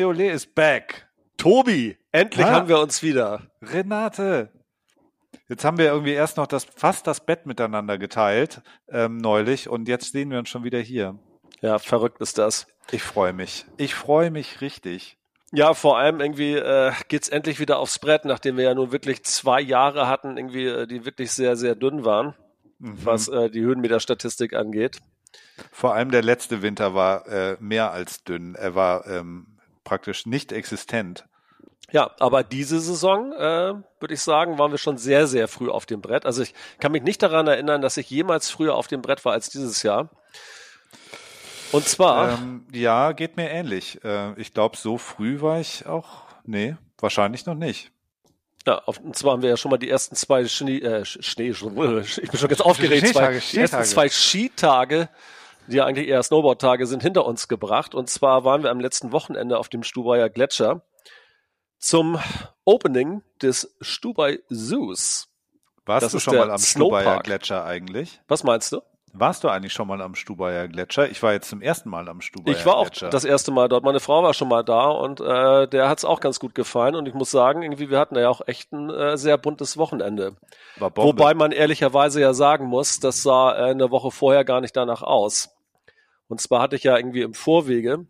Schneeole ist back. Tobi, endlich Ah. haben wir uns wieder. Renate. Jetzt haben wir irgendwie erst noch das, fast das Bett miteinander geteilt, ähm, neulich, und jetzt sehen wir uns schon wieder hier. Ja, verrückt ist das. Ich freue mich. Ich freue mich richtig. Ja, vor allem irgendwie äh, geht's endlich wieder aufs Brett, nachdem wir ja nun wirklich zwei Jahre hatten, irgendwie, äh, die wirklich sehr, sehr dünn waren, Mhm. was äh, die Höhenmeterstatistik angeht. Vor allem der letzte Winter war äh, mehr als dünn. Er war ähm, praktisch nicht existent. Ja, aber diese Saison, äh, würde ich sagen, waren wir schon sehr, sehr früh auf dem Brett. Also ich kann mich nicht daran erinnern, dass ich jemals früher auf dem Brett war als dieses Jahr. Und zwar, Ähm, ja, geht mir ähnlich. Äh, ich glaube, so früh war ich auch. Nee, wahrscheinlich noch nicht. ja, auf, und zwar haben wir ja schon mal die ersten zwei Schnee, äh, Sch- Schnee, ich bin schon ganz aufgeregt, zwei, Schneetage, die ersten Schneetage. zwei Skitage, die ja eigentlich eher Snowboard-Tage sind, hinter uns gebracht. Und zwar waren wir am letzten Wochenende auf dem Stubaier Gletscher zum Opening des Stubai Zoos. Warst Das du schon mal am Snowpark. Stubaier Gletscher eigentlich? Was meinst du? Warst du eigentlich schon mal am Stubaier Gletscher? Ich war jetzt zum ersten Mal am Stubaier Ich war auch Gletscher. das erste Mal dort. Meine Frau war schon mal da und äh, der hat es auch ganz gut gefallen. Und ich muss sagen, irgendwie, wir hatten ja auch echt ein äh, sehr buntes Wochenende. Wobei man ehrlicherweise ja sagen muss, das sah äh, eine Woche vorher gar nicht danach aus. Und zwar hatte ich ja irgendwie im Vorwege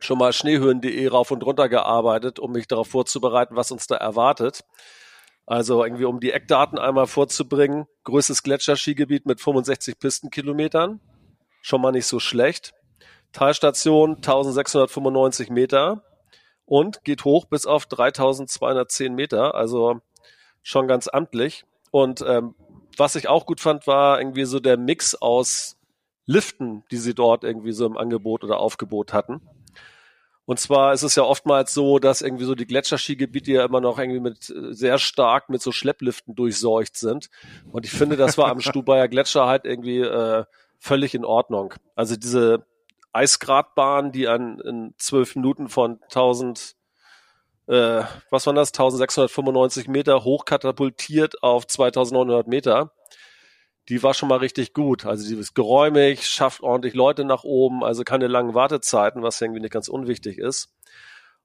schon mal schneehöhen.de rauf und runter gearbeitet, um mich darauf vorzubereiten, was uns da erwartet. Also irgendwie um die Eckdaten einmal vorzubringen. Größtes Gletscherskigebiet mit 65 Pistenkilometern. Schon mal nicht so schlecht. Talstation 1695 Meter und geht hoch bis auf 3210 Meter. Also schon ganz amtlich. Und ähm, was ich auch gut fand, war irgendwie so der Mix aus Liften, die sie dort irgendwie so im Angebot oder Aufgebot hatten. Und zwar ist es ja oftmals so, dass irgendwie so die Gletscherskigebiete ja immer noch irgendwie mit äh, sehr stark mit so Schleppliften durchseucht sind. Und ich finde, das war am Stubaier Gletscher halt irgendwie äh, völlig in Ordnung. Also diese Eisgratbahn, die an in zwölf Minuten von 1000 äh, was waren das, 1695 Meter hochkatapultiert auf 2900 Meter. Die war schon mal richtig gut. Also die ist geräumig, schafft ordentlich Leute nach oben, also keine langen Wartezeiten, was irgendwie nicht ganz unwichtig ist.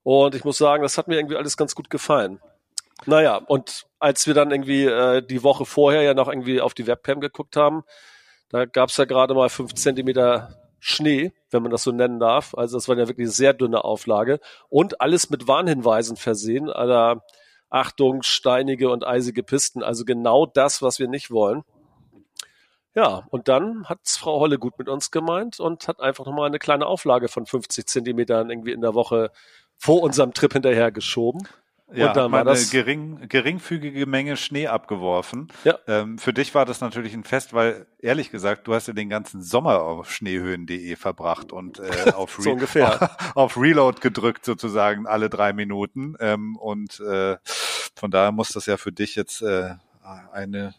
Und ich muss sagen, das hat mir irgendwie alles ganz gut gefallen. Naja, und als wir dann irgendwie äh, die Woche vorher ja noch irgendwie auf die Webcam geguckt haben, da gab's ja gerade mal fünf Zentimeter Schnee, wenn man das so nennen darf. Also das war ja wirklich eine sehr dünne Auflage und alles mit Warnhinweisen versehen, aller Achtung, steinige und eisige Pisten. Also genau das, was wir nicht wollen. Ja, und dann hat's Frau Holle gut mit uns gemeint und hat einfach nochmal eine kleine Auflage von 50 Zentimetern irgendwie in der Woche vor unserem Trip hinterher geschoben. ja, und dann war mal eine das- gering, geringfügige Menge Schnee abgeworfen. Ja. Ähm, für dich war das natürlich ein Fest, weil ehrlich gesagt, du hast ja den ganzen Sommer auf schneehöhen.de verbracht und äh, auf, So ungefähr. auf Reload gedrückt sozusagen alle drei Minuten. Ähm, und äh, von daher muss das ja für dich jetzt äh, eine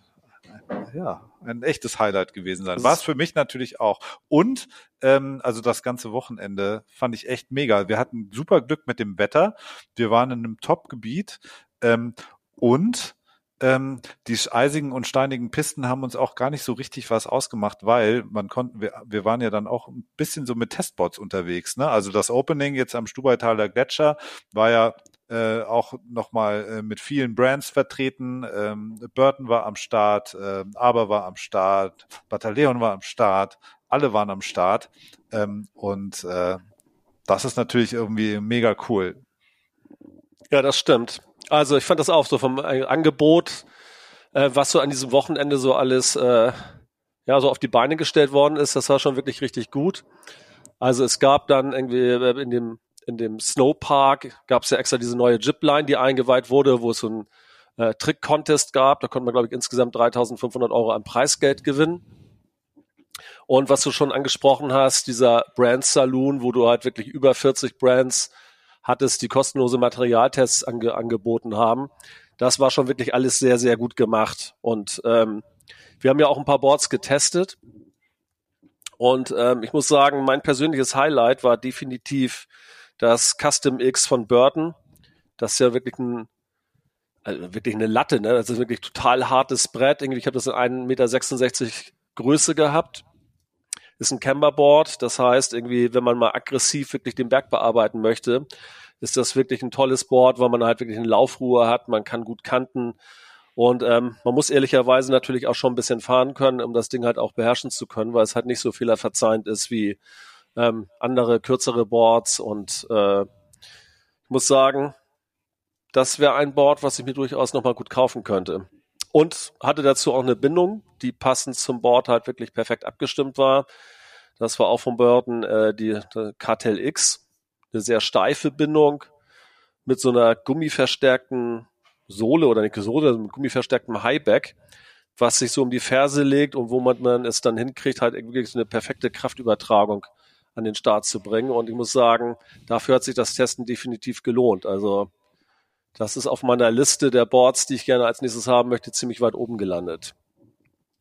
ja, ein echtes Highlight gewesen sein. War es für mich natürlich auch. Und ähm, also das ganze Wochenende fand ich echt mega. Wir hatten super Glück mit dem Wetter. Wir waren in einem Top-Gebiet ähm, und ähm, die eisigen und steinigen Pisten haben uns auch gar nicht so richtig was ausgemacht, weil man konnten, wir, wir waren ja dann auch ein bisschen so mit Testbots unterwegs. Ne? Also das Opening jetzt am Stubaitaler Gletscher war ja äh, auch nochmal äh, mit vielen Brands vertreten. Ähm, Burton war am Start, ähm, Aber war am Start, Bataillon war am Start, alle waren am Start. Ähm, und äh, das ist natürlich irgendwie mega cool. Ja, das stimmt. Also ich fand das auch so vom äh, Angebot, äh, was so an diesem Wochenende so alles äh, ja so auf die Beine gestellt worden ist, das war schon wirklich richtig gut. Also es gab dann irgendwie äh, in dem in dem Snowpark gab es ja extra diese neue Zipline, die eingeweiht wurde, wo es so ein äh, Trick-Contest gab. Da konnte man, glaube ich, insgesamt 3.500 Euro an Preisgeld gewinnen. Und was du schon angesprochen hast, dieser Brand Saloon, wo du halt wirklich über 40 Brands hattest, die kostenlose Materialtests ange angeboten haben. Das war schon wirklich alles sehr, sehr gut gemacht. Und ähm, wir haben ja auch ein paar Boards getestet. Und ähm, ich muss sagen, mein persönliches Highlight war definitiv das Custom X von Burton. Das ist ja wirklich ein also wirklich eine Latte, ne? Das ist wirklich total hartes Brett. Irgendwie, ich habe das in 1,66 Meter Größe gehabt. ist ein Camberboard. Das heißt, irgendwie, wenn man mal aggressiv wirklich den Berg bearbeiten möchte, ist das wirklich ein tolles Board, weil man halt wirklich eine Laufruhe hat, man kann gut kanten. Und ähm, man muss ehrlicherweise natürlich auch schon ein bisschen fahren können, um das Ding halt auch beherrschen zu können, weil es halt nicht so fehlerverzeihend ist wie ähm, andere kürzere Boards. Und äh, ich muss sagen, das wäre ein Board, was ich mir durchaus nochmal gut kaufen könnte. Und hatte dazu auch eine Bindung, die passend zum Board halt wirklich perfekt abgestimmt war. Das war auch von Burton äh, die, die Cartel X, eine sehr steife Bindung mit so einer gummiverstärkten Sohle oder nicht Sohle, also mit gummiverstärktem Highback, was sich so um die Ferse legt und wo man, man es dann hinkriegt, halt wirklich so eine perfekte Kraftübertragung an den Start zu bringen. Und ich muss sagen, dafür hat sich das Testen definitiv gelohnt. Also das ist auf meiner Liste der Boards, die ich gerne als nächstes haben möchte, ziemlich weit oben gelandet.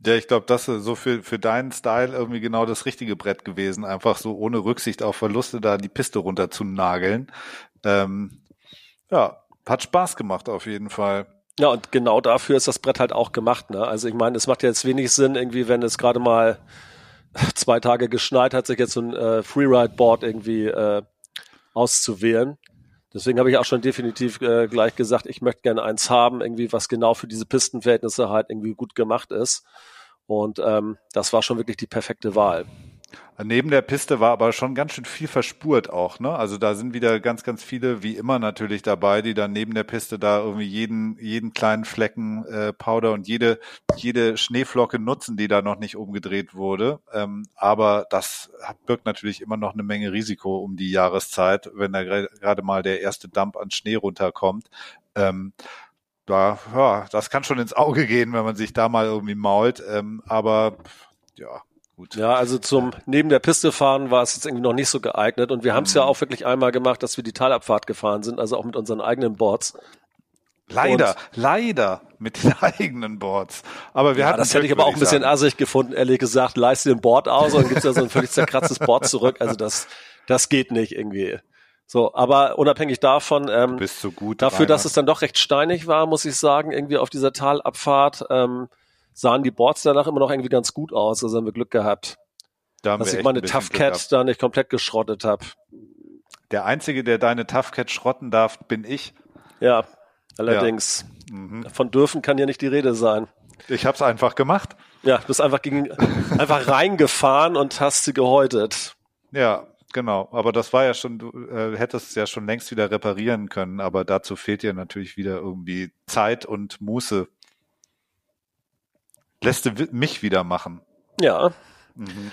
Ja, ich glaube, das ist so für, für deinen Style irgendwie genau das richtige Brett gewesen. Einfach so ohne Rücksicht auf Verluste da die Piste runter zu nageln. Ähm, ja, hat Spaß gemacht auf jeden Fall. Ja, und genau dafür ist das Brett halt auch gemacht. Ne? Also ich meine, es macht ja jetzt wenig Sinn, irgendwie, wenn es gerade mal zwei Tage geschneit hat, sich jetzt so ein äh, Freeride-Board irgendwie äh, auszuwählen. Deswegen habe ich auch schon definitiv äh, gleich gesagt, ich möchte gerne eins haben, irgendwie was genau für diese Pistenverhältnisse halt irgendwie gut gemacht ist. Und ähm, das war schon wirklich die perfekte Wahl. Neben der Piste war aber schon ganz schön viel verspurt auch, ne? Also da sind wieder ganz, ganz viele, wie immer natürlich dabei, die dann neben der Piste da irgendwie jeden, jeden kleinen Flecken äh, Powder und jede, jede Schneeflocke nutzen, die da noch nicht umgedreht wurde. Ähm, aber das birgt natürlich immer noch eine Menge Risiko um die Jahreszeit, wenn da gerade mal der erste Dump an Schnee runterkommt. Ähm, da, ja, das kann schon ins Auge gehen, wenn man sich da mal irgendwie mault. Ähm, aber ja, Gut. Ja, also zum neben der Piste fahren war es jetzt irgendwie noch nicht so geeignet und wir haben es ja mhm. auch wirklich einmal gemacht, dass wir die Talabfahrt gefahren sind, also auch mit unseren eigenen Boards. Leider, und, leider mit den eigenen Boards. Aber wir ja, hatten das hätte ich aber auch ein bisschen sagen. assig gefunden, ehrlich gesagt. Leiste den Board aus und gibt's ja so ein völlig zerkratztes Board zurück. Also das, das geht nicht irgendwie. So, aber unabhängig davon, ähm, bist so gut dafür, Rainer. dass es dann doch recht steinig war, muss ich sagen, irgendwie auf dieser Talabfahrt. Ähm, sahen die Boards danach immer noch irgendwie ganz gut aus. Also haben wir Glück gehabt, da dass ich meine Tough Cat da nicht komplett geschrottet habe. Der Einzige, der deine Tough Cat schrotten darf, bin ich. Ja, allerdings. Ja. Mhm. Von dürfen kann ja nicht die Rede sein. Ich habe es einfach gemacht. Ja, du bist einfach gegen einfach reingefahren und hast sie gehäutet. Ja, genau. Aber das war ja schon, du äh, hättest es ja schon längst wieder reparieren können, aber dazu fehlt dir natürlich wieder irgendwie Zeit und Muße lässt du mich wieder machen. Ja. Mhm.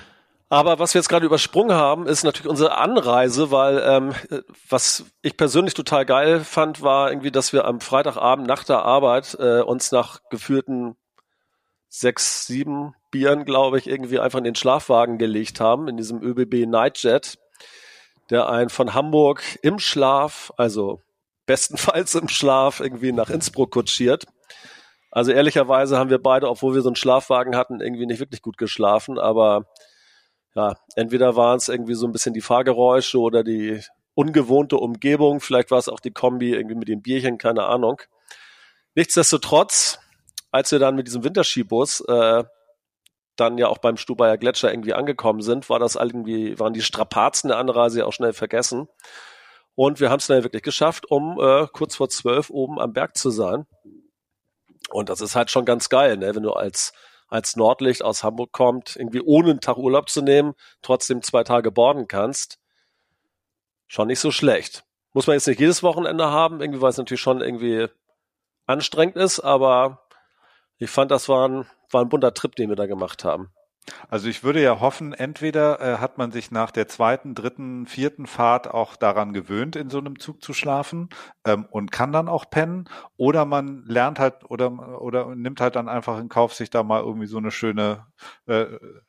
Aber was wir jetzt gerade übersprungen haben, ist natürlich unsere Anreise, weil ähm, was ich persönlich total geil fand, war irgendwie, dass wir am Freitagabend nach der Arbeit äh, uns nach geführten sechs, sieben Bieren, glaube ich, irgendwie einfach in den Schlafwagen gelegt haben, in diesem ÖBB Nightjet, der einen von Hamburg im Schlaf, also bestenfalls im Schlaf, irgendwie nach Innsbruck kutschiert. Also ehrlicherweise haben wir beide, obwohl wir so einen Schlafwagen hatten, irgendwie nicht wirklich gut geschlafen, aber ja, entweder waren es irgendwie so ein bisschen die Fahrgeräusche oder die ungewohnte Umgebung, vielleicht war es auch die Kombi irgendwie mit dem Bierchen, keine Ahnung. Nichtsdestotrotz, als wir dann mit diesem Winterskibus äh, dann ja auch beim Stubaier Gletscher irgendwie angekommen sind, war das irgendwie, waren die Strapazen der Anreise ja auch schnell vergessen. Und wir haben es dann wirklich geschafft, um äh, kurz vor zwölf oben am Berg zu sein. Und das ist halt schon ganz geil, ne? wenn du als, als Nordlicht aus Hamburg kommt, irgendwie ohne einen Tag Urlaub zu nehmen, trotzdem zwei Tage borden kannst. Schon nicht so schlecht. Muss man jetzt nicht jedes Wochenende haben, irgendwie, weil es natürlich schon irgendwie anstrengend ist, aber ich fand, das war ein, war ein bunter Trip, den wir da gemacht haben. Also ich würde ja hoffen, entweder äh, hat man sich nach der zweiten, dritten, vierten Fahrt auch daran gewöhnt, in so einem Zug zu schlafen ähm, und kann dann auch pennen, oder man lernt halt oder oder nimmt halt dann einfach in Kauf, sich da mal irgendwie so eine schöne äh,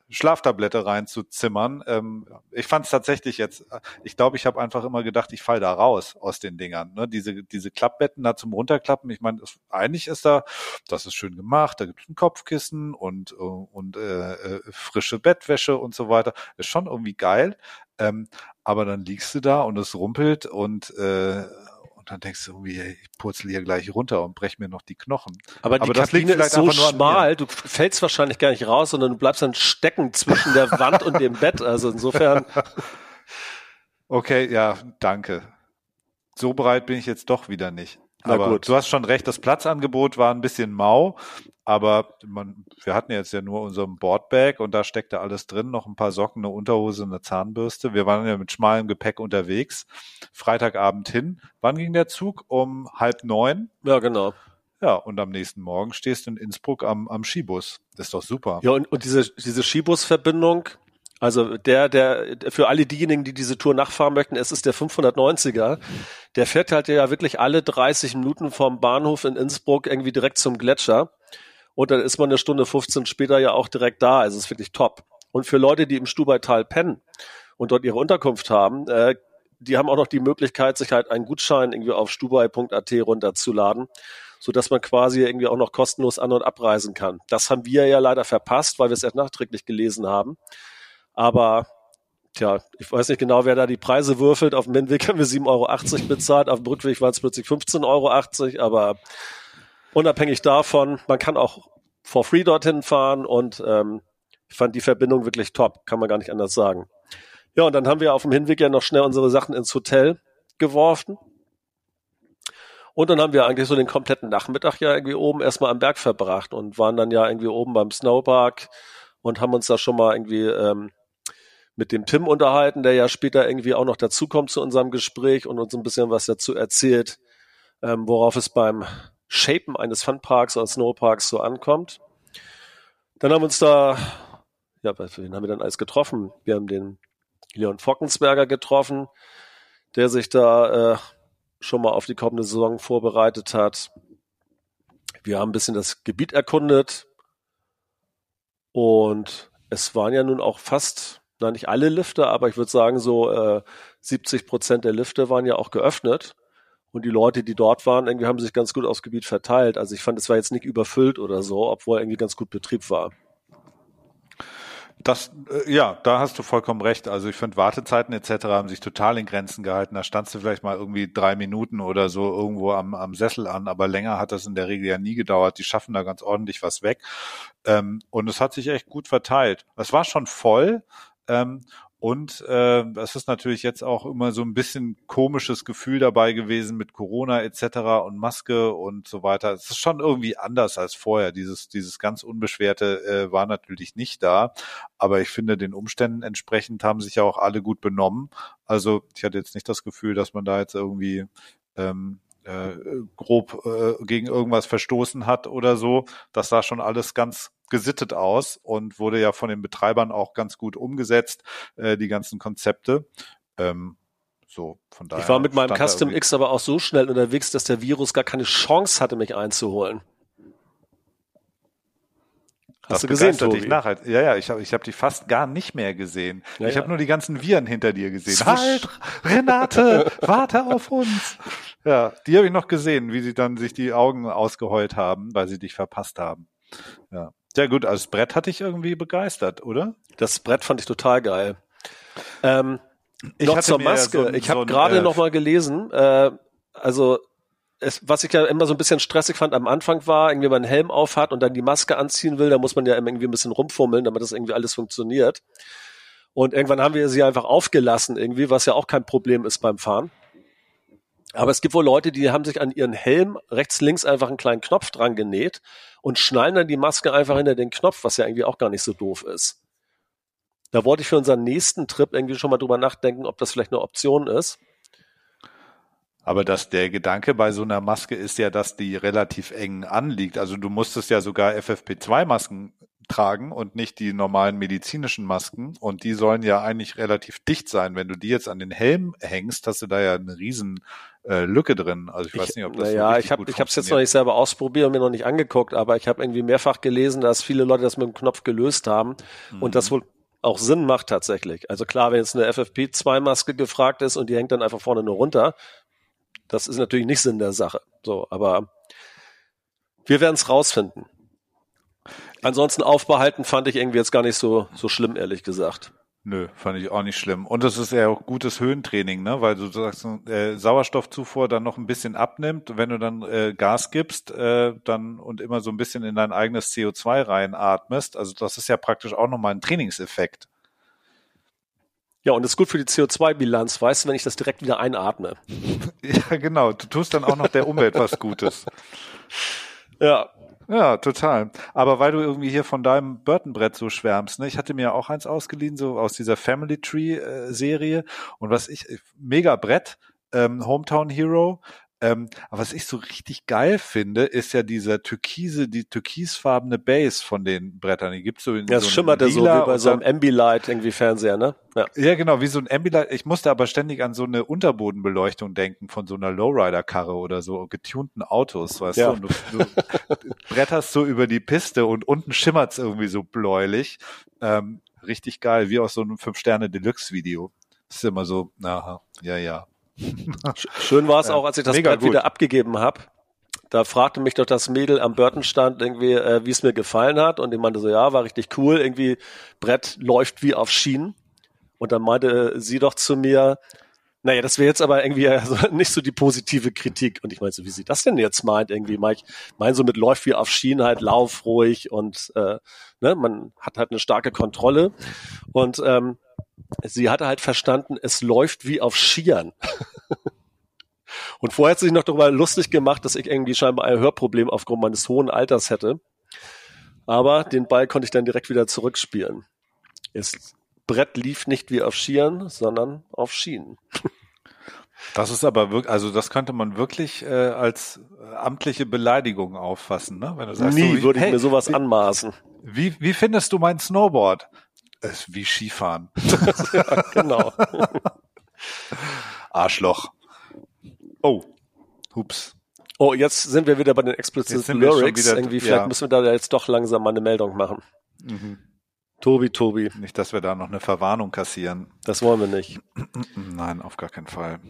Schlaftablette reinzuzimmern. Ähm, ich fand es tatsächlich jetzt, ich glaube, ich habe einfach immer gedacht, ich fall da raus aus den Dingern. Ne? Diese, diese Klappbetten da zum Runterklappen, ich meine, eigentlich ist da, das ist schön gemacht, da gibt es ein Kopfkissen und, äh, und äh, äh, frische Bettwäsche und so weiter. Ist schon irgendwie geil. Ähm, aber dann liegst du da und es rumpelt und, äh, und dann denkst du irgendwie, ich purzel hier gleich runter und brech mir noch die Knochen. Aber die Aber das liegt Kabine ist vielleicht so schmal, du fällst wahrscheinlich gar nicht raus, sondern du bleibst dann stecken zwischen der Wand und dem Bett. Also insofern, Okay, ja, danke. So breit bin ich jetzt doch wieder nicht. Na aber gut. du hast schon recht, das Platzangebot war ein bisschen mau, aber man, wir hatten jetzt ja nur unseren Boardbag und da steckte alles drin, noch ein paar Socken, eine Unterhose, eine Zahnbürste. Wir waren ja mit schmalem Gepäck unterwegs. Freitagabend hin. Wann ging der Zug? Um halb neun. ja genau. Ja, und am nächsten Morgen stehst du in Innsbruck am, am Skibus. Das ist doch super. Ja, und, und diese, diese Skibus-Verbindung, also der, der, für alle diejenigen, die diese Tour nachfahren möchten, es ist der 590er. Der fährt halt ja wirklich alle 30 Minuten vom Bahnhof in Innsbruck irgendwie direkt zum Gletscher. Und dann ist man eine Stunde 15 später ja auch direkt da. Also es ist wirklich top. Und für Leute, die im Stubaital pennen und dort ihre Unterkunft haben, äh, die haben auch noch die Möglichkeit, sich halt einen Gutschein irgendwie auf stubai.at runterzuladen, so dass man quasi irgendwie auch noch kostenlos an- und abreisen kann. Das haben wir ja leider verpasst, weil wir es erst nachträglich gelesen haben. Aber tja, ich weiß nicht genau, wer da die Preise würfelt. Auf dem Hinweg haben wir 7,80 Euro bezahlt, auf dem Rückweg waren es plötzlich 15,80 Euro, aber unabhängig davon, man kann auch for free dorthin fahren und ähm, ich fand die Verbindung wirklich top, kann man gar nicht anders sagen. Ja, und dann haben wir auf dem Hinweg ja noch schnell unsere Sachen ins Hotel geworfen. Und dann haben wir eigentlich so den kompletten Nachmittag ja irgendwie oben erstmal am Berg verbracht und waren dann ja irgendwie oben beim Snowpark und haben uns da schon mal irgendwie ähm, mit dem Tim unterhalten, der ja später irgendwie auch noch dazukommt zu unserem Gespräch und uns ein bisschen was dazu erzählt, ähm, worauf es beim Shapen eines Funparks oder Snowparks so ankommt. Dann haben wir uns da, ja, wen haben wir dann alles getroffen? Wir haben den Leon Fockensberger getroffen, der sich da äh, schon mal auf die kommende Saison vorbereitet hat. Wir haben ein bisschen das Gebiet erkundet und es waren ja nun auch fast, na nicht alle Lifte, aber ich würde sagen so äh, 70 Prozent der Lifte waren ja auch geöffnet und die Leute, die dort waren, irgendwie haben sich ganz gut aufs Gebiet verteilt. Also ich fand, es war jetzt nicht überfüllt oder so, obwohl irgendwie ganz gut Betrieb war. Das, äh, ja, da hast du vollkommen recht. Also ich finde, Wartezeiten etc. haben sich total in Grenzen gehalten. Da standst du vielleicht mal irgendwie drei Minuten oder so irgendwo am, am Sessel an, aber länger hat das in der Regel ja nie gedauert. Die schaffen da ganz ordentlich was weg. Ähm, und es hat sich echt gut verteilt. Es war schon voll. Ähm, und äh, es ist natürlich jetzt auch immer so ein bisschen komisches Gefühl dabei gewesen mit Corona etc. und Maske und so weiter. Es ist schon irgendwie anders als vorher. Dieses, dieses ganz Unbeschwerte äh, war natürlich nicht da. Aber ich finde, den Umständen entsprechend haben sich ja auch alle gut benommen. Also ich hatte jetzt nicht das Gefühl, dass man da jetzt irgendwie ähm, äh, grob äh, gegen irgendwas verstoßen hat oder so. Das sah schon alles ganz gesittet aus und wurde ja von den Betreibern auch ganz gut umgesetzt, äh, die ganzen Konzepte. Ähm, so, von daher. Ich war mit meinem Custom X aber auch so schnell unterwegs, dass der Virus gar keine Chance hatte, mich einzuholen. Hast Das du gesehen, Tobi? dich nachher. Ja, ja, ich habe ich hab die fast gar nicht mehr gesehen. Ja, ich ja. habe nur die ganzen Viren hinter dir gesehen. Zwisch. Halt, Renate, warte auf uns. Ja, die habe ich noch gesehen, wie sie dann sich die Augen ausgeheult haben, weil sie dich verpasst haben. Ja. Ja gut, also das Brett hat dich irgendwie begeistert, oder? Das Brett fand ich total geil. Ähm, Ich noch hatte zur Maske. so ein- ich so habe ein, gerade äh, noch mal gelesen, äh, also es, was ich ja immer so ein bisschen stressig fand am Anfang war, irgendwie man einen Helm auf hat und dann die Maske anziehen will, da muss man ja immer irgendwie ein bisschen rumfummeln, damit das irgendwie alles funktioniert. Und irgendwann haben wir sie einfach aufgelassen irgendwie, was ja auch kein Problem ist beim Fahren. Aber es gibt wohl Leute, die haben sich an ihren Helm rechts, links einfach einen kleinen Knopf dran genäht und schnallen dann die Maske einfach hinter den Knopf, was ja irgendwie auch gar nicht so doof ist. Da wollte ich für unseren nächsten Trip irgendwie schon mal drüber nachdenken, ob das vielleicht eine Option ist. Aber dass der Gedanke bei so einer Maske ist ja, dass die relativ eng anliegt. Also du musstest ja sogar FFP2-Masken tragen und nicht die normalen medizinischen Masken. Und die sollen ja eigentlich relativ dicht sein. Wenn du die jetzt an den Helm hängst, hast du da ja eine riesen äh, Lücke drin. Also ich weiß nicht, ob das so naja, richtig ich habe gut ich habe es jetzt noch nicht selber ausprobiert und mir noch nicht angeguckt, aber ich habe irgendwie mehrfach gelesen, dass viele Leute das mit dem Knopf gelöst haben und Mhm. das wohl auch Sinn macht tatsächlich. Also klar, wenn jetzt eine FFP2-Maske gefragt ist und die hängt dann einfach vorne nur runter, das ist natürlich nicht Sinn der Sache. So, aber wir werden es rausfinden. Ansonsten aufbehalten fand ich irgendwie jetzt gar nicht so so schlimm, ehrlich gesagt. Nö, fand ich auch nicht schlimm. Und es ist ja auch gutes Höhentraining, ne? Weil du sagst, äh, Sauerstoffzufuhr dann noch ein bisschen abnimmt. Wenn du dann äh, Gas gibst, äh, dann und immer so ein bisschen in dein eigenes CO2 reinatmest, also das ist ja praktisch auch nochmal ein Trainingseffekt. Ja, und das ist gut für die CO2-Bilanz, weißt du, wenn ich das direkt wieder einatme. ja, genau. Du tust dann auch noch der Umwelt was Gutes. Ja, ja, total. Aber weil du irgendwie hier von deinem Burton-Brett so schwärmst, ne? Ich hatte mir auch eins ausgeliehen, so aus dieser Family Tree-Serie. Äh, und was ich, mega Brett, ähm, Hometown Hero, ähm, aber was ich so richtig geil finde, ist ja dieser türkise, die türkisfarbene Base von den Brettern. Die gibt's so in ja, so schimmert ja so wie bei so einem Ambilight irgendwie Fernseher, ne? Ja. ja, genau, wie so ein Ambilight. Ich musste aber ständig an so eine Unterbodenbeleuchtung denken von so einer Lowrider-Karre oder so getunten Autos, weißt ja. du? Und du, du bretterst so über die Piste und unten schimmert's irgendwie so bläulich. Ähm, richtig geil, wie aus so einem Fünf-Sterne-Deluxe-Video. Das ist immer so, aha, ja, ja. Schön war es auch, als ich das Brett gut. wieder abgegeben habe. Da fragte mich doch das Mädel am Burton-Stand irgendwie, äh, wie es mir gefallen hat. Und die meinte so, ja, war richtig cool. Irgendwie Brett läuft wie auf Schienen. Und dann meinte sie doch zu mir, naja, das wäre jetzt aber irgendwie also nicht so die positive Kritik. Und ich meine so, wie sie das denn jetzt meint, irgendwie, mein, ich meine so mit läuft wie auf Schienen halt laufruhig und äh, ne, man hat halt eine starke Kontrolle. Und ähm, sie hatte halt verstanden, es läuft wie auf Skiern. Und vorher hat sie sich noch darüber lustig gemacht, dass ich irgendwie scheinbar ein Hörproblem aufgrund meines hohen Alters hätte. Aber den Ball konnte ich dann direkt wieder zurückspielen. Das Brett lief nicht wie auf Skiern, sondern auf Schienen. Das ist aber wirklich, also das könnte man wirklich äh, als amtliche Beleidigung auffassen, ne? Wenn du sagst, Nie so, würde ich hey, mir sowas wie, anmaßen. Wie, wie findest du mein Snowboard? Ist wie Skifahren. ja, genau. Arschloch. Oh, hups. Oh, jetzt sind wir wieder bei den Explicit Lyrics. Wieder, Irgendwie, vielleicht ja. müssen wir da jetzt doch langsam mal eine Meldung machen. Mhm. Tobi, Tobi. Nicht, dass wir da noch eine Verwarnung kassieren. Das wollen wir nicht. Nein, auf gar keinen Fall.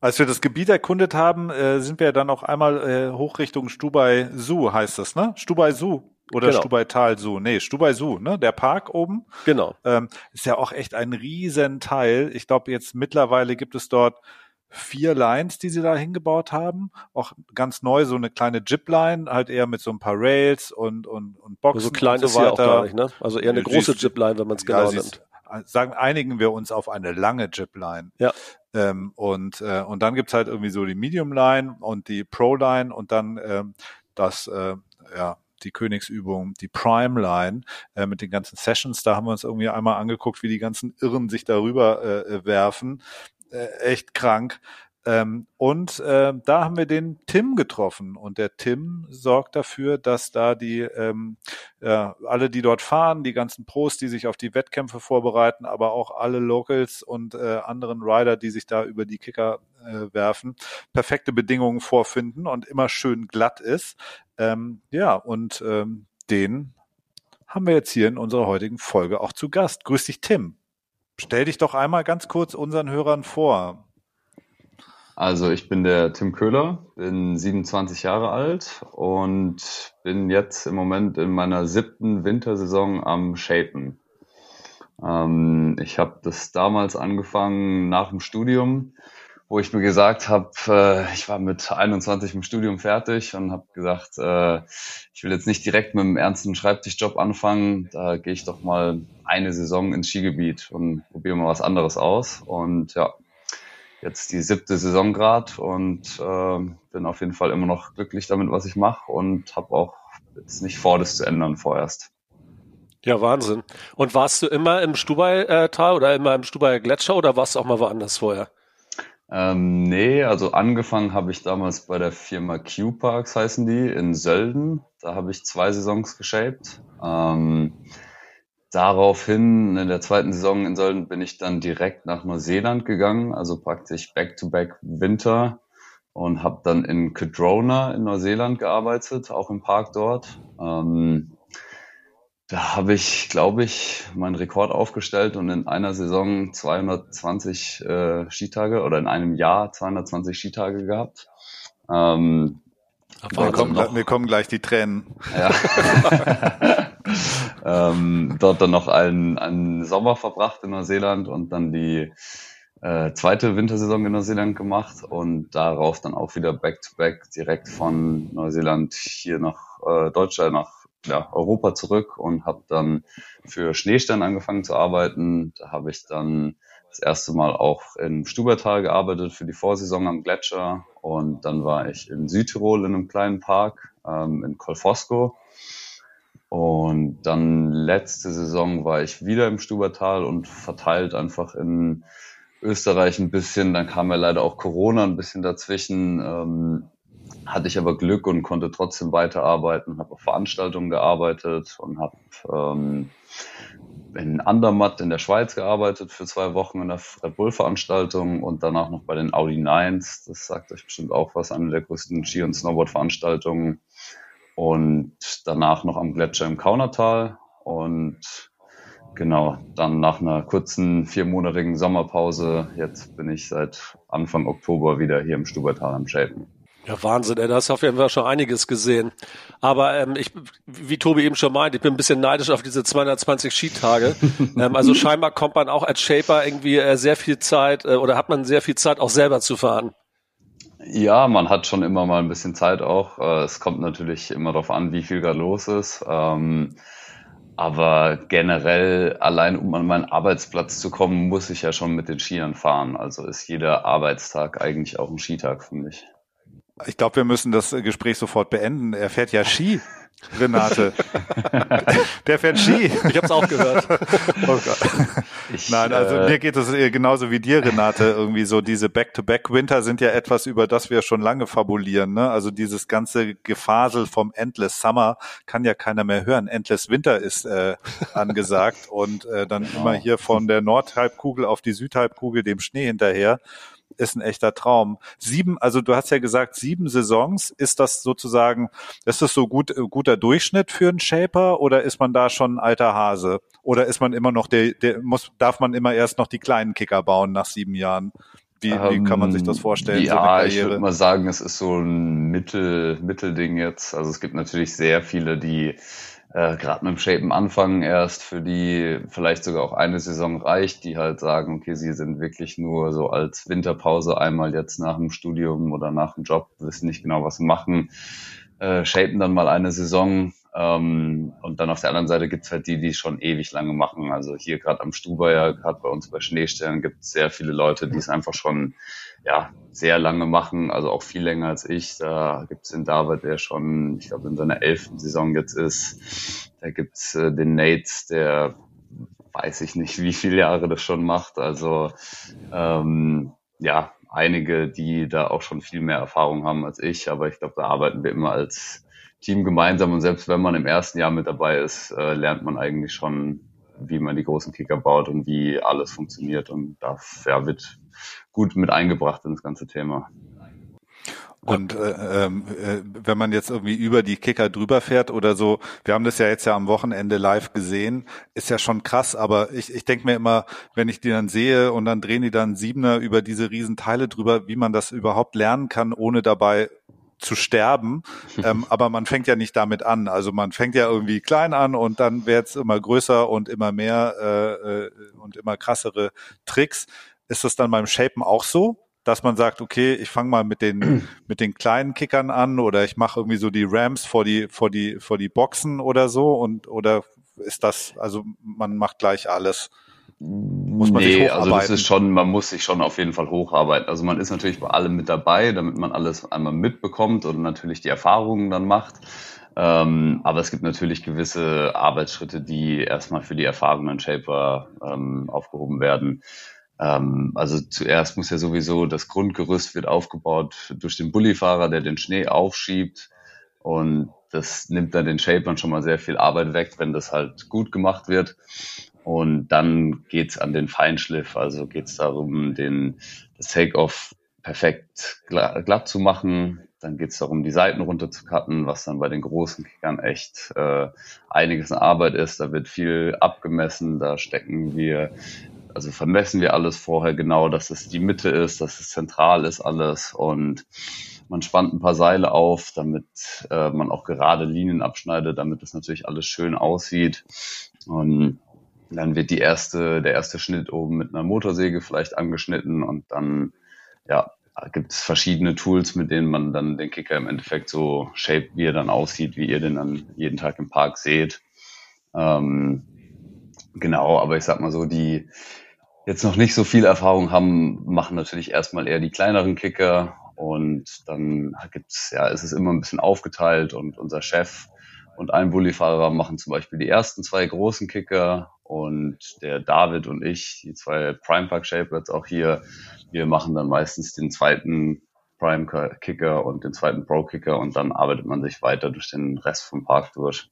Als wir das Gebiet erkundet haben, äh, sind wir dann auch einmal äh, hoch Richtung Stubai Zoo, heißt das, ne? Stubai Zoo. Oder genau. Stubaital Zoo. Nee, Stubai Zoo, ne? Der Park oben. Genau. Ähm, ist ja auch echt ein Riesenteil. Ich glaube, jetzt mittlerweile gibt es dort vier Lines, die sie da hingebaut haben. Auch ganz neu, so eine kleine Jip-Line, halt eher mit so ein paar Rails und, und, und Boxen. So klein und so ist sie auch gar nicht, ne? Also eher eine große Jip-Line, wenn man es genau ja, nimmt. Sagen, einigen wir uns auf eine lange Jip-Line. Ja. Ähm, und, äh, und dann gibt's halt irgendwie so die Medium-Line und die Pro-Line und dann ähm, das, äh, ja, die Königsübung, die Prime Line äh, mit den ganzen Sessions. Da haben wir uns irgendwie einmal angeguckt, wie die ganzen Irren sich darüber äh, äh werfen. Äh, echt krank. Ähm, und äh, da haben wir den Tim getroffen und der Tim sorgt dafür, dass da die ähm, äh, alle, die dort fahren, die ganzen Pros, die sich auf die Wettkämpfe vorbereiten, aber auch alle Locals und äh, anderen Rider, die sich da über die Kicker äh, werfen, perfekte Bedingungen vorfinden und immer schön glatt ist. Ähm, ja, und ähm, den haben wir jetzt hier in unserer heutigen Folge auch zu Gast. Grüß dich, Tim. Stell dich doch einmal ganz kurz unseren Hörern vor. Also ich bin der Tim Köhler, bin 27 Jahre alt und bin jetzt im Moment in meiner siebten Wintersaison am Shapen. Ähm, ich habe das damals angefangen nach dem Studium wo ich mir gesagt habe, äh, ich war mit 21 im Studium fertig und habe gesagt, äh, ich will jetzt nicht direkt mit einem ernsten Schreibtischjob anfangen, da gehe ich doch mal eine Saison ins Skigebiet und probiere mal was anderes aus. Und ja, jetzt die siebte Saison grad und äh, bin auf jeden Fall immer noch glücklich damit, was ich mache und habe auch jetzt nicht vor, das zu ändern vorerst. Ja, Wahnsinn. Und warst du immer im Stubai-Tal oder immer im Stubai Gletscher oder warst du auch mal woanders vorher? Ähm, nee, also angefangen habe ich damals bei der Firma Q-Parks, heißen die, in Sölden. Da habe ich zwei Saisons geshaped. Ähm, daraufhin, in der zweiten Saison in Sölden, bin ich dann direkt nach Neuseeland gegangen, also praktisch Back-to-Back Winter und habe dann in Cadrona in Neuseeland gearbeitet, auch im Park dort. Ähm, da habe ich, glaube ich, meinen Rekord aufgestellt und in einer Saison 220 äh, Skitage oder in einem Jahr 220 Skitage gehabt. Ähm, mir, kommen, mir kommen gleich die Tränen. Ja. ähm, dort dann noch einen, einen Sommer verbracht in Neuseeland und dann die äh, zweite Wintersaison in Neuseeland gemacht und darauf dann auch wieder Back-to-Back -back direkt von Neuseeland hier nach äh, Deutschland, nach ja, Europa zurück und habe dann für Schneestern angefangen zu arbeiten. Da habe ich dann das erste Mal auch in Stubertal gearbeitet für die Vorsaison am Gletscher und dann war ich in Südtirol in einem kleinen Park ähm, in Kolfosco und dann letzte Saison war ich wieder im Stubertal und verteilt einfach in Österreich ein bisschen. Dann kam ja leider auch Corona ein bisschen dazwischen. Ähm, hatte ich aber Glück und konnte trotzdem weiterarbeiten, habe auf Veranstaltungen gearbeitet und habe ähm, in Andermatt in der Schweiz gearbeitet für zwei Wochen in der Red Bull Veranstaltung und danach noch bei den Audi Nines. Das sagt euch bestimmt auch was, eine der größten Ski- und Snowboard-Veranstaltungen. Und danach noch am Gletscher im Kaunertal und genau, dann nach einer kurzen viermonatigen Sommerpause, jetzt bin ich seit Anfang Oktober wieder hier im Stubertal am Shapen. Ja, Wahnsinn, ey, da hast du auf jeden Fall schon einiges gesehen. Aber ähm, ich, wie Tobi eben schon meint, ich bin ein bisschen neidisch auf diese 220 Skitage. ähm, also scheinbar kommt man auch als Shaper irgendwie äh, sehr viel Zeit äh, oder hat man sehr viel Zeit auch selber zu fahren. Ja, man hat schon immer mal ein bisschen Zeit auch. Äh, es kommt natürlich immer darauf an, wie viel gerade los ist. Ähm, aber generell, allein um an meinen Arbeitsplatz zu kommen, muss ich ja schon mit den Skiern fahren. Also ist jeder Arbeitstag eigentlich auch ein Skitag für mich. Ich glaube, wir müssen das Gespräch sofort beenden. Er fährt ja Ski. Renate. Der fährt Ski. Ich habe es auch gehört. Oh ich, Nein, also äh, mir geht es genauso wie dir, Renate. Irgendwie so diese Back-to-Back-Winter sind ja etwas, über das wir schon lange fabulieren. Ne? Also dieses ganze Gefasel vom Endless Summer kann ja keiner mehr hören. Endless Winter ist äh, angesagt und äh, dann genau. immer hier von der Nordhalbkugel auf die Südhalbkugel dem Schnee hinterher ist ein echter Traum. Sieben, also du hast ja gesagt, sieben Saisons, ist das sozusagen, ist das so gut, guter Durchschnitt für einen Shaper oder ist man da schon ein alter Hase? Oder ist man immer noch der, der muss, darf man immer erst noch die kleinen Kicker bauen nach sieben Jahren? Wie, wie kann man sich das vorstellen? Ja, so ich würde mal sagen, es ist so ein Mittel, Mittelding jetzt. Also es gibt natürlich sehr viele, die äh, gerade mit dem Shapen anfangen erst, für die vielleicht sogar auch eine Saison reicht, die halt sagen, okay, sie sind wirklich nur so als Winterpause einmal jetzt nach dem Studium oder nach dem Job, wissen nicht genau, was sie machen, äh, shapen dann mal eine Saison. Ähm, und dann auf der anderen Seite gibt's halt die, die schon ewig lange machen. Also hier gerade am Stuber, gerade bei uns bei Schneestellen, gibt es sehr viele Leute, die es einfach schon ja, sehr lange machen, also auch viel länger als ich. Da gibt's den David, der schon, ich glaube, in seiner elften Saison jetzt ist. Da gibt's äh, den Nate, der weiß ich nicht, wie viele Jahre das schon macht. Also ähm, ja, einige, die da auch schon viel mehr Erfahrung haben als ich. Aber ich glaube, da arbeiten wir immer als Team gemeinsam. Und selbst wenn man im ersten Jahr mit dabei ist, äh, lernt man eigentlich schon, wie man die großen Kicker baut und wie alles funktioniert. Und da ja, wird gut mit eingebracht in das ganze Thema. Und äh, ähm, äh, wenn man jetzt irgendwie über die Kicker drüber fährt oder so, wir haben das ja jetzt ja am Wochenende live gesehen, ist ja schon krass, aber ich, ich denke mir immer, wenn ich die dann sehe und dann drehen die dann Siebener über diese riesen Teile drüber, wie man das überhaupt lernen kann, ohne dabei zu sterben. ähm, aber man fängt ja nicht damit an. Also man fängt ja irgendwie klein an und dann wird es immer größer und immer mehr äh, äh, und immer krassere Tricks. Ist das dann beim Shapen auch so? Dass man sagt, okay, ich fange mal mit den mit den kleinen Kickern an oder ich mache irgendwie so die Rams vor die vor die vor die Boxen oder so und oder ist das also man macht gleich alles? Muss man nee, sich hocharbeiten? also das ist schon, man muss sich schon auf jeden Fall hocharbeiten. Also man ist natürlich bei allem mit dabei, damit man alles einmal mitbekommt und natürlich die Erfahrungen dann macht. Ähm, aber es gibt natürlich gewisse Arbeitsschritte, die erstmal für die erfahrenen Shaper ähm, aufgehoben werden. Ähm, also zuerst muss ja sowieso das Grundgerüst wird aufgebaut durch den Bullifahrer, der den Schnee aufschiebt. Und das nimmt dann den Shapern schon mal sehr viel Arbeit weg, wenn das halt gut gemacht wird. Und dann geht's an den Feinschliff, also geht's darum, den, das Take-Off perfekt glatt, zu machen. Dann geht's darum, die Seiten runter zu cutten, was dann bei den großen Kickern echt äh, einiges an Arbeit ist. Da wird viel abgemessen, da stecken wir, also vermessen wir alles vorher genau, dass es die Mitte ist, dass es zentral ist alles. Und Man spannt ein paar Seile auf, damit äh, man auch gerade Linien abschneidet, damit das natürlich alles schön aussieht. Und dann wird die erste, der erste Schnitt oben mit einer Motorsäge vielleicht angeschnitten und dann ja, gibt es verschiedene Tools, mit denen man dann den Kicker im Endeffekt so shape, wie er dann aussieht, wie ihr den dann jeden Tag im Park seht. Ähm, genau, aber ich sag mal so, die jetzt noch nicht so viel Erfahrung haben, machen natürlich erstmal eher die kleineren Kicker und dann gibt's, ja, ist es immer ein bisschen aufgeteilt und unser Chef und ein Bullifahrer machen zum Beispiel die ersten zwei großen Kicker und der David und ich, die zwei Prime Park Shapers auch hier, wir machen dann meistens den zweiten Prime Kicker und den zweiten Pro Kicker und dann arbeitet man sich weiter durch den Rest vom Park durch.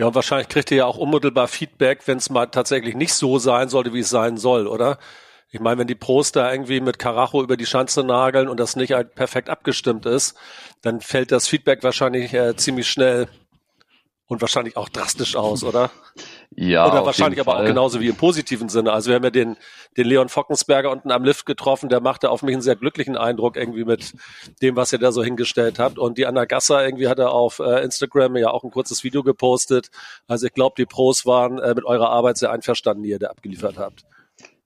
Ja, und wahrscheinlich kriegt ihr ja auch unmittelbar Feedback, wenn es mal tatsächlich nicht so sein sollte, wie es sein soll, oder? Ich meine, wenn die Pros da irgendwie mit Karacho über die Schanze nageln und das nicht halt perfekt abgestimmt ist, dann fällt das Feedback wahrscheinlich äh, ziemlich schnell und wahrscheinlich auch drastisch aus, oder? Ja. Oder wahrscheinlich aber Fall. auch genauso wie im positiven Sinne. Also wir haben ja den, den Leon Fockensberger unten am Lift getroffen, der machte auf mich einen sehr glücklichen Eindruck irgendwie mit dem, was ihr da so hingestellt habt. Und die Anna Gasser irgendwie hat er auf äh, Instagram ja auch ein kurzes Video gepostet. Also ich glaube, die Pros waren äh, mit eurer Arbeit sehr einverstanden, die ihr da abgeliefert habt.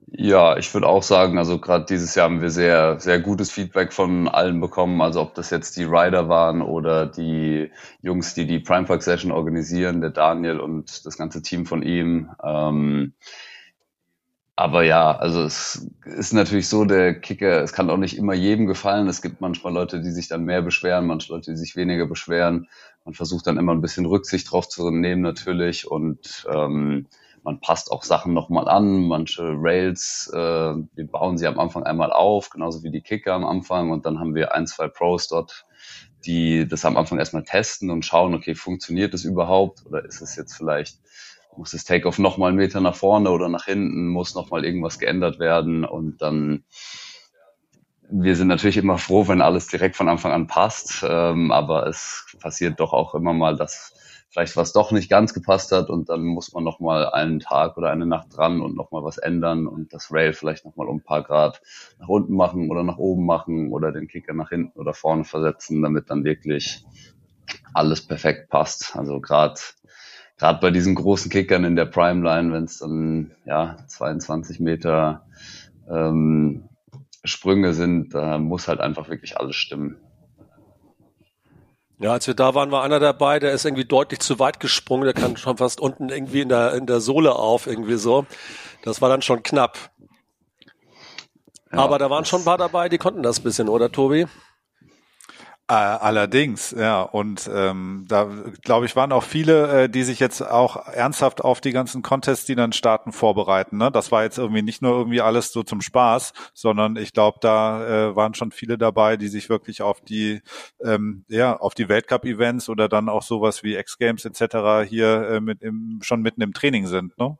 Ja, ich würde auch sagen, also gerade dieses Jahr haben wir sehr, sehr gutes Feedback von allen bekommen. Also ob das jetzt die Rider waren oder die Jungs, die die Prime Park Session organisieren, der Daniel und das ganze Team von ihm. Ähm, aber ja, also es ist natürlich so, der Kicker, es kann auch nicht immer jedem gefallen. Es gibt manchmal Leute, die sich dann mehr beschweren, manche Leute, die sich weniger beschweren. Man versucht dann immer ein bisschen Rücksicht drauf zu nehmen natürlich und ähm, man passt auch Sachen nochmal an. Manche Rails, äh, wir bauen sie am Anfang einmal auf, genauso wie die Kicker am Anfang. Und dann haben wir ein, zwei Pros dort, die das am Anfang erstmal testen und schauen, okay, funktioniert das überhaupt? Oder ist es jetzt vielleicht, muss das Takeoff nochmal einen Meter nach vorne oder nach hinten, muss nochmal irgendwas geändert werden? Und dann wir sind natürlich immer froh, wenn alles direkt von Anfang an passt, ähm, aber es passiert doch auch immer mal, dass vielleicht was doch nicht ganz gepasst hat und dann muss man noch mal einen Tag oder eine Nacht dran und noch mal was ändern und das Rail vielleicht noch mal um ein paar Grad nach unten machen oder nach oben machen oder den Kicker nach hinten oder vorne versetzen, damit dann wirklich alles perfekt passt. Also gerade gerade bei diesen großen Kickern in der Prime Line, wenn es dann ja 22 Meter ähm, Sprünge sind, da muss halt einfach wirklich alles stimmen. Ja, als wir da waren, war einer dabei, der ist irgendwie deutlich zu weit gesprungen, der kann schon fast unten irgendwie in der, in der Sohle auf, irgendwie so. Das war dann schon knapp. Ja, Aber da waren schon ein paar dabei, die konnten das bisschen, oder Tobi? Äh, allerdings, ja. Und ähm, da, glaube ich, waren auch viele, äh, die sich jetzt auch ernsthaft auf die ganzen Contests, die dann starten, vorbereiten. Ne? Das war jetzt irgendwie nicht nur irgendwie alles so zum Spaß, sondern ich glaube, da äh, waren schon viele dabei, die sich wirklich auf die, ähm, ja, auf die Weltcup-Events oder dann auch sowas wie X-Games etc. hier äh, mit im, schon mitten im Training sind. Ne?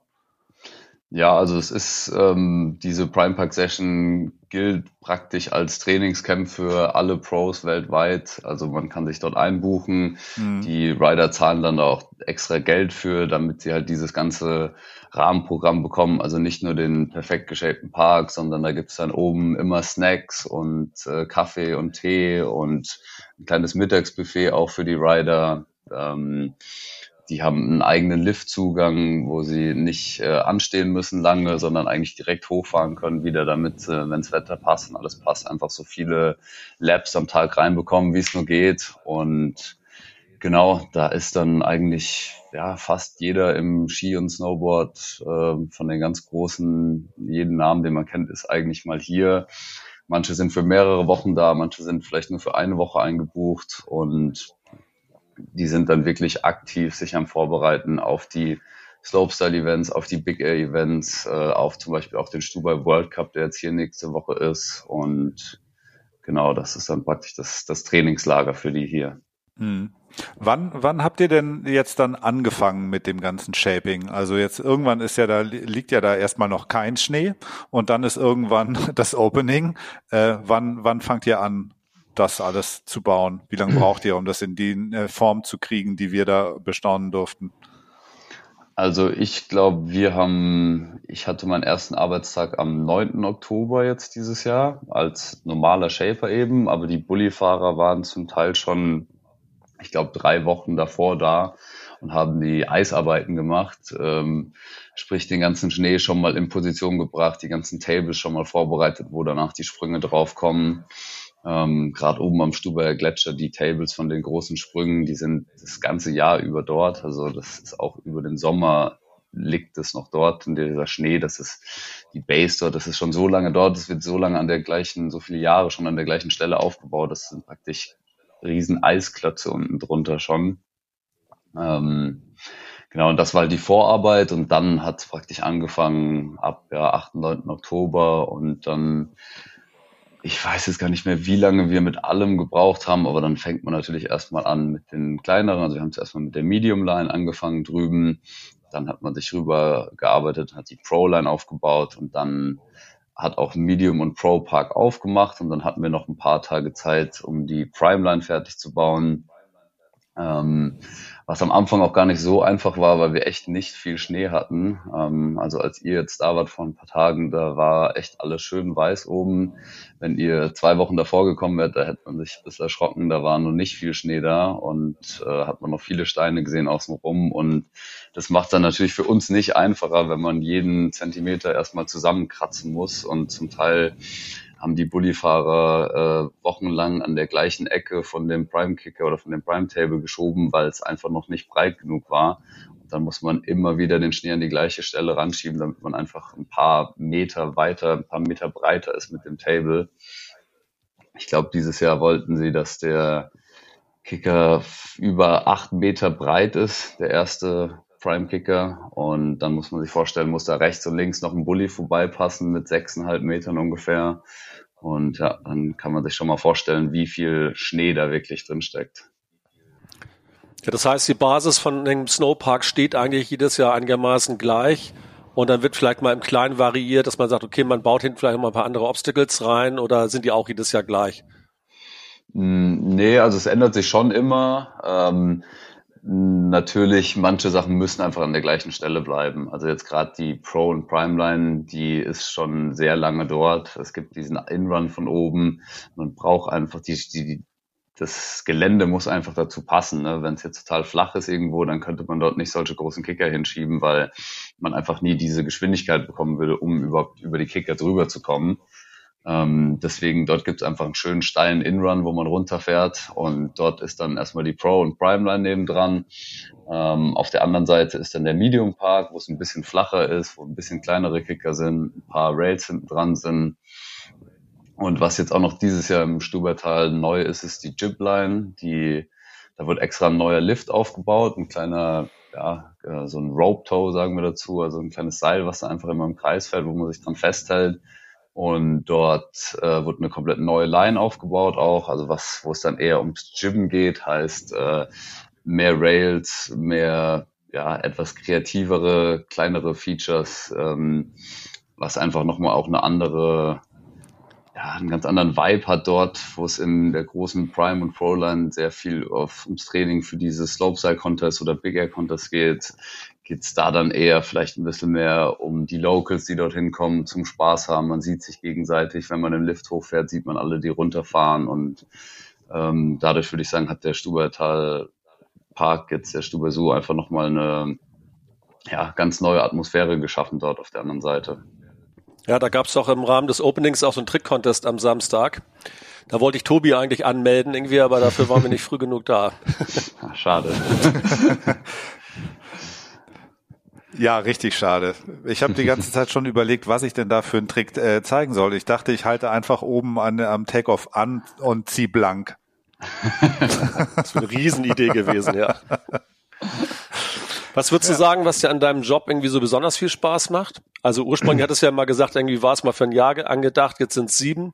Ja, also es ist ähm, diese Prime Park Session gilt praktisch als Trainingscamp für alle Pros weltweit. Also man kann sich dort einbuchen. Mhm. Die Rider zahlen dann auch extra Geld für, damit sie halt dieses ganze Rahmenprogramm bekommen. Also nicht nur den perfekt geshapten Park, sondern da gibt's dann oben immer Snacks und äh, Kaffee und Tee und ein kleines Mittagsbuffet auch für die Rider. Ähm, die haben einen eigenen Liftzugang, wo sie nicht äh, anstehen müssen lange, sondern eigentlich direkt hochfahren können wieder, damit, äh, wenn das Wetter passt und alles passt, einfach so viele Laps am Tag reinbekommen, wie es nur geht. Und genau, da ist dann eigentlich ja fast jeder im Ski und Snowboard äh, von den ganz großen, jeden Namen, den man kennt, ist eigentlich mal hier. Manche sind für mehrere Wochen da, manche sind vielleicht nur für eine Woche eingebucht und die sind dann wirklich aktiv sich am Vorbereiten auf die Slopestyle-Events, auf die Big Air-Events, äh, auf zum Beispiel auch den Stubai World Cup, der jetzt hier nächste Woche ist. Und genau, das ist dann praktisch das, das Trainingslager für die hier. Hm. Wann, wann habt ihr denn jetzt dann angefangen mit dem ganzen Shaping? Also jetzt irgendwann ist ja da, liegt ja da erstmal noch kein Schnee und dann ist irgendwann das Opening. Äh, wann, wann fangt ihr an, das alles zu bauen? Wie lange braucht ihr, um das in die äh, Form zu kriegen, die wir da bestaunen durften? Also ich glaube, wir haben, ich hatte meinen ersten Arbeitstag am 9. Oktober jetzt dieses Jahr als normaler Shaper eben, aber die Bullifahrer waren zum Teil schon, ich glaube, drei Wochen davor da und haben die Eisarbeiten gemacht, ähm, sprich den ganzen Schnee schon mal in Position gebracht, die ganzen Tables schon mal vorbereitet, wo danach die Sprünge draufkommen. Ähm, Gerade oben am Stuber Gletscher, die Tables von den großen Sprüngen, die sind das ganze Jahr über dort. Also das ist auch über den Sommer liegt es noch dort und dieser Schnee, das ist die Base dort, das ist schon so lange dort, es wird so lange an der gleichen, so viele Jahre schon an der gleichen Stelle aufgebaut, das sind praktisch riesen Eisklötze unten drunter schon. Ähm, genau, und das war halt die Vorarbeit und dann hat es praktisch angefangen ab ja, 8. 9. Oktober und dann ich weiß jetzt gar nicht mehr, wie lange wir mit allem gebraucht haben, aber dann fängt man natürlich erstmal an mit den kleineren. Also wir haben zuerst mal mit der Medium Line angefangen drüben, dann hat man sich rüber gearbeitet, hat die Pro Line aufgebaut und dann hat auch Medium und Pro Park aufgemacht und dann hatten wir noch ein paar Tage Zeit, um die Prime Line fertig zu bauen. Ähm, was am Anfang auch gar nicht so einfach war, weil wir echt nicht viel Schnee hatten. Ähm, also als ihr jetzt da wart vor ein paar Tagen, da war echt alles schön weiß oben. Wenn ihr zwei Wochen davor gekommen wärt, da hätte man sich ein bisschen erschrocken, da war noch nicht viel Schnee da und äh, hat man noch viele Steine gesehen außenrum und das macht dann natürlich für uns nicht einfacher, wenn man jeden Zentimeter erstmal zusammenkratzen muss und zum Teil haben die Bullifahrer äh, wochenlang an der gleichen Ecke von dem Prime Kicker oder von dem Prime Table geschoben, weil es einfach noch nicht breit genug war. Und dann muss man immer wieder den Schnee an die gleiche Stelle ranschieben, damit man einfach ein paar Meter weiter, ein paar Meter breiter ist mit dem Table. Ich glaube, dieses Jahr wollten sie, dass der Kicker über acht Meter breit ist, der erste Prime Kicker. Und dann muss man sich vorstellen, muss da rechts und links noch ein Bully vorbeipassen mit sechseinhalb Metern ungefähr. Und ja, dann kann man sich schon mal vorstellen, wie viel Schnee da wirklich drin steckt. Ja, das heißt, die Basis von dem Snowpark steht eigentlich jedes Jahr einigermaßen gleich. Und dann wird vielleicht mal im Kleinen variiert, dass man sagt, okay, man baut hinten vielleicht mal ein paar andere Obstacles rein oder sind die auch jedes Jahr gleich? Hm, nee, also es ändert sich schon immer. Ähm, Natürlich, manche Sachen müssen einfach an der gleichen Stelle bleiben. Also jetzt gerade die Pro und Prime Line, die ist schon sehr lange dort. Es gibt diesen Inrun von oben. Man braucht einfach die, die das Gelände muss einfach dazu passen. Ne? Wenn es jetzt total flach ist irgendwo, dann könnte man dort nicht solche großen Kicker hinschieben, weil man einfach nie diese Geschwindigkeit bekommen würde, um überhaupt über die Kicker drüber zu kommen. Ähm, deswegen dort gibt es einfach einen schönen steilen Inrun, wo man runterfährt und dort ist dann erstmal die Pro und Prime Line nebendran. Ähm, auf der anderen Seite ist dann der Medium Park, wo es ein bisschen flacher ist, wo ein bisschen kleinere Kicker sind, ein paar Rails hinten dran sind. Und was jetzt auch noch dieses Jahr im Stubertal neu ist, ist die Jib Line. Die, da wird extra ein neuer Lift aufgebaut, ein kleiner, ja, äh, so ein Rope Toe sagen wir dazu, also ein kleines Seil, was da einfach immer im Kreis fährt, wo man sich dran festhält und dort äh, wird eine komplett neue Line aufgebaut auch, also was, wo es dann eher ums Gym geht, heißt äh, mehr Rails, mehr ja etwas kreativere, kleinere Features, ähm, was einfach nochmal auch eine andere, ja, einen ganz anderen Vibe hat dort, wo es in der großen Prime und Pro Line sehr viel auf, ums Training für diese Slopestyle Contest oder Big Air Contest geht, geht es da dann eher vielleicht ein bisschen mehr um die Locals, die dorthin kommen, zum Spaß haben. Man sieht sich gegenseitig. Wenn man im Lift hochfährt, sieht man alle, die runterfahren. Und ähm, dadurch würde ich sagen, hat der Stubertal Park, jetzt der Stuber Zoo, einfach nochmal eine ja, ganz neue Atmosphäre geschaffen dort auf der anderen Seite. Ja, da gab es auch im Rahmen des Openings auch so einen Trick-Contest am Samstag. Da wollte ich Tobi eigentlich anmelden, irgendwie, aber dafür waren wir nicht früh genug da. Schade. Ja, richtig schade. Ich habe die ganze Zeit schon überlegt, was ich denn da für einen Trick äh, zeigen soll. Ich dachte, ich halte einfach oben an, am Takeoff an und zieh blank. das ist eine Riesenidee gewesen, ja. Was würdest du sagen, was dir an deinem Job irgendwie so besonders viel Spaß macht? Also ursprünglich hattest du ja mal gesagt, irgendwie war es mal für ein Jahr angedacht, jetzt sind es sieben.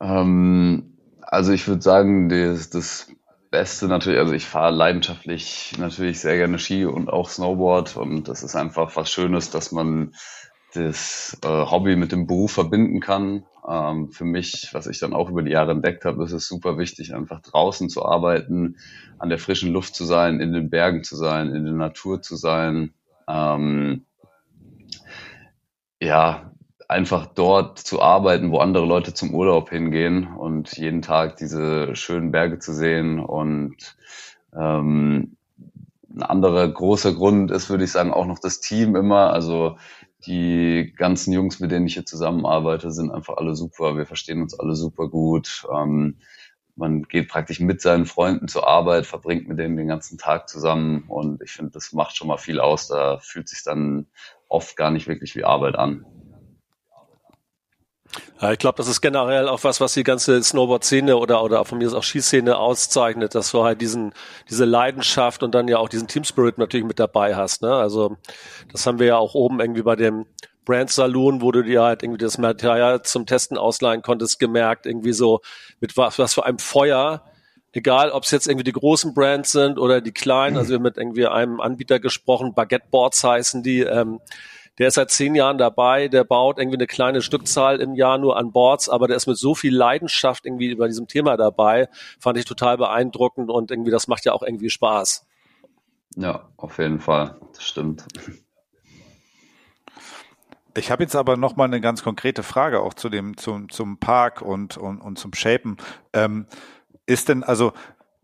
Ähm, also ich würde sagen, das, das Beste natürlich, also ich fahre leidenschaftlich natürlich sehr gerne Ski und auch Snowboard und das ist einfach was Schönes, dass man das äh, Hobby mit dem Beruf verbinden kann. Ähm, für mich, was ich dann auch über die Jahre entdeckt habe, ist es super wichtig, einfach draußen zu arbeiten, an der frischen Luft zu sein, in den Bergen zu sein, in der Natur zu sein. Ähm, ja, einfach dort zu arbeiten, wo andere Leute zum Urlaub hingehen und jeden Tag diese schönen Berge zu sehen. Und ähm, ein anderer großer Grund ist, würde ich sagen, auch noch das Team immer. Also die ganzen Jungs, mit denen ich hier zusammenarbeite, sind einfach alle super. Wir verstehen uns alle super gut. Ähm, man geht praktisch mit seinen Freunden zur Arbeit, verbringt mit denen den ganzen Tag zusammen und ich finde, das macht schon mal viel aus. Da fühlt sich dann oft gar nicht wirklich wie Arbeit an. Ja, ich glaube, das ist generell auch was, was die ganze Snowboard-Szene oder, oder von mir ist auch Skiszene auszeichnet, dass du halt diesen, diese Leidenschaft und dann ja auch diesen Team Spirit natürlich mit dabei hast. Ne? Also das haben wir ja auch oben irgendwie bei dem Brand Saloon, wo du dir halt irgendwie das Material zum Testen ausleihen konntest, gemerkt, irgendwie so mit was, was für einem Feuer, egal ob es jetzt irgendwie die großen Brands sind oder die kleinen, also wir haben mit irgendwie einem Anbieter gesprochen, Baguette Boards heißen die, ähm, der ist seit zehn Jahren dabei, der baut irgendwie eine kleine Stückzahl im Jahr nur an Boards, aber der ist mit so viel Leidenschaft irgendwie über diesem Thema dabei, fand ich total beeindruckend und irgendwie das macht ja auch irgendwie Spaß. Ja, auf jeden Fall, das stimmt. Ich habe jetzt aber noch mal eine ganz konkrete Frage auch zu dem zum zum Park und und, und zum Shapen. Ähm, ist denn also